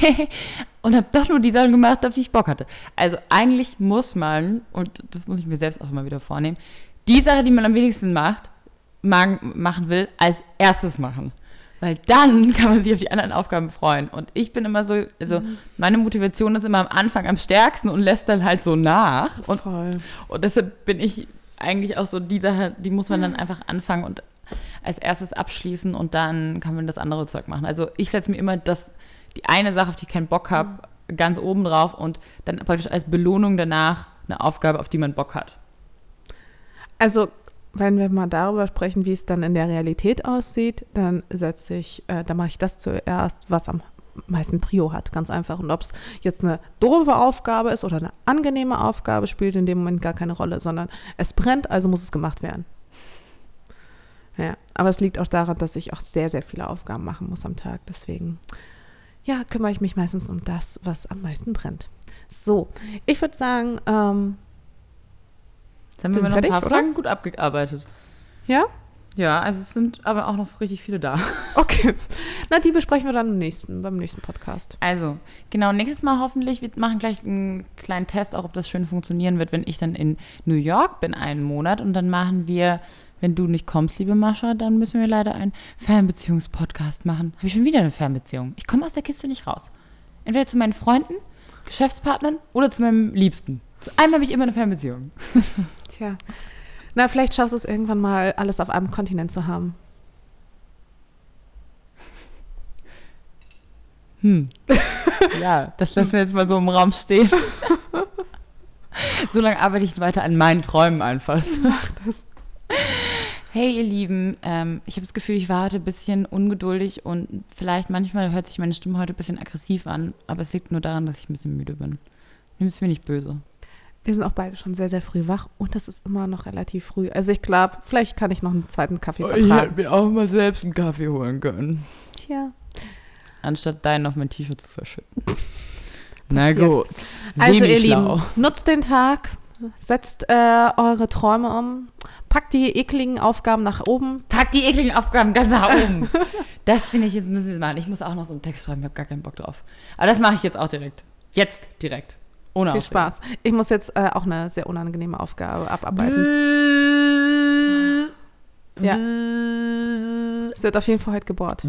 [laughs] und habe doch nur die Sachen gemacht, auf die ich Bock hatte. Also eigentlich muss man, und das muss ich mir selbst auch immer wieder vornehmen, die Sache, die man am wenigsten macht, machen will, als erstes machen. Weil dann [laughs] kann man sich auf die anderen Aufgaben freuen. Und ich bin immer so, also meine Motivation ist immer am Anfang am stärksten und lässt dann halt so nach. Und Voll. und deshalb bin ich eigentlich auch so, die Sache, die muss man dann einfach anfangen und als erstes abschließen und dann kann man das andere Zeug machen. Also ich setze mir immer das, die eine Sache, auf die ich keinen Bock habe, ganz oben drauf und dann praktisch als Belohnung danach eine Aufgabe, auf die man Bock hat. Also, wenn wir mal darüber sprechen, wie es dann in der Realität aussieht, dann setze ich, äh, dann mache ich das zuerst, was am meisten Prio hat, ganz einfach. Und ob es jetzt eine doofe Aufgabe ist oder eine angenehme Aufgabe, spielt in dem Moment gar keine Rolle, sondern es brennt, also muss es gemacht werden. Ja, aber es liegt auch daran, dass ich auch sehr, sehr viele Aufgaben machen muss am Tag. Deswegen, ja, kümmere ich mich meistens um das, was am meisten brennt. So, ich würde sagen, ähm, Jetzt haben Wir wir noch ein fertig, paar oder? Fragen gut abgearbeitet. ja, Ja, also es sind aber auch noch richtig viele da. [laughs] Okay. Na, die besprechen wir dann im nächsten, beim nächsten Podcast. Also, genau, nächstes Mal hoffentlich, wir machen gleich einen kleinen Test, auch ob das schön funktionieren wird, wenn ich dann in New York bin einen Monat und dann machen wir, wenn du nicht kommst, liebe Mascha, dann müssen wir leider einen Fernbeziehungspodcast machen. Habe ich schon wieder eine Fernbeziehung? Ich komme aus der Kiste nicht raus. Entweder zu meinen Freunden, Geschäftspartnern oder zu meinem Liebsten. Zu einem habe ich immer eine Fernbeziehung. [laughs] Tja. Na, vielleicht schaffst du es irgendwann mal, alles auf einem Kontinent zu haben. Hm. [laughs] ja, das lassen wir jetzt mal so im Raum stehen. so lange arbeite ich weiter an meinen Träumen einfach. Mach das. Hey, ihr Lieben, ähm, ich habe das Gefühl, ich war heute ein bisschen ungeduldig und vielleicht manchmal hört sich meine Stimme heute ein bisschen aggressiv an, aber es liegt nur daran, dass ich ein bisschen müde bin. Nimm es mir nicht böse. Wir sind auch beide schon sehr, sehr früh wach und das ist immer noch relativ früh. Also ich glaube, vielleicht kann ich noch einen zweiten Kaffee vertragen. mir auch mal selbst einen Kaffee holen können. Tja. Anstatt deinen auf mein T-Shirt zu verschütten. [laughs] Na gut. Also ihr. Lieben, nutzt den Tag, setzt äh, eure Träume um, packt die ekligen Aufgaben nach oben. Pack die ekligen Aufgaben ganz nach [laughs] oben. das finde ich, jetzt müssen wir machen. Ich muss auch noch so einen Text schreiben, ich habe gar keinen Bock drauf. Aber das mache ich jetzt auch direkt. Jetzt direkt. Ohne Viel Aufregung. Spaß. Ich muss jetzt äh, auch eine sehr unangenehme Aufgabe abarbeiten. Ja. Es wird auf jeden Fall heute gebohrt.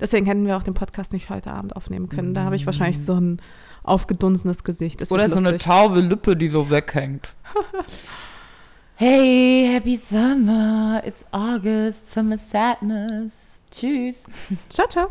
Deswegen hätten wir auch den Podcast nicht heute Abend aufnehmen können. Da habe ich wahrscheinlich so ein aufgedunsenes Gesicht. Das Oder so eine taube Lippe, die so weghängt. [laughs] hey, happy summer. It's August, summer sadness. Tschüss. Ciao, ciao.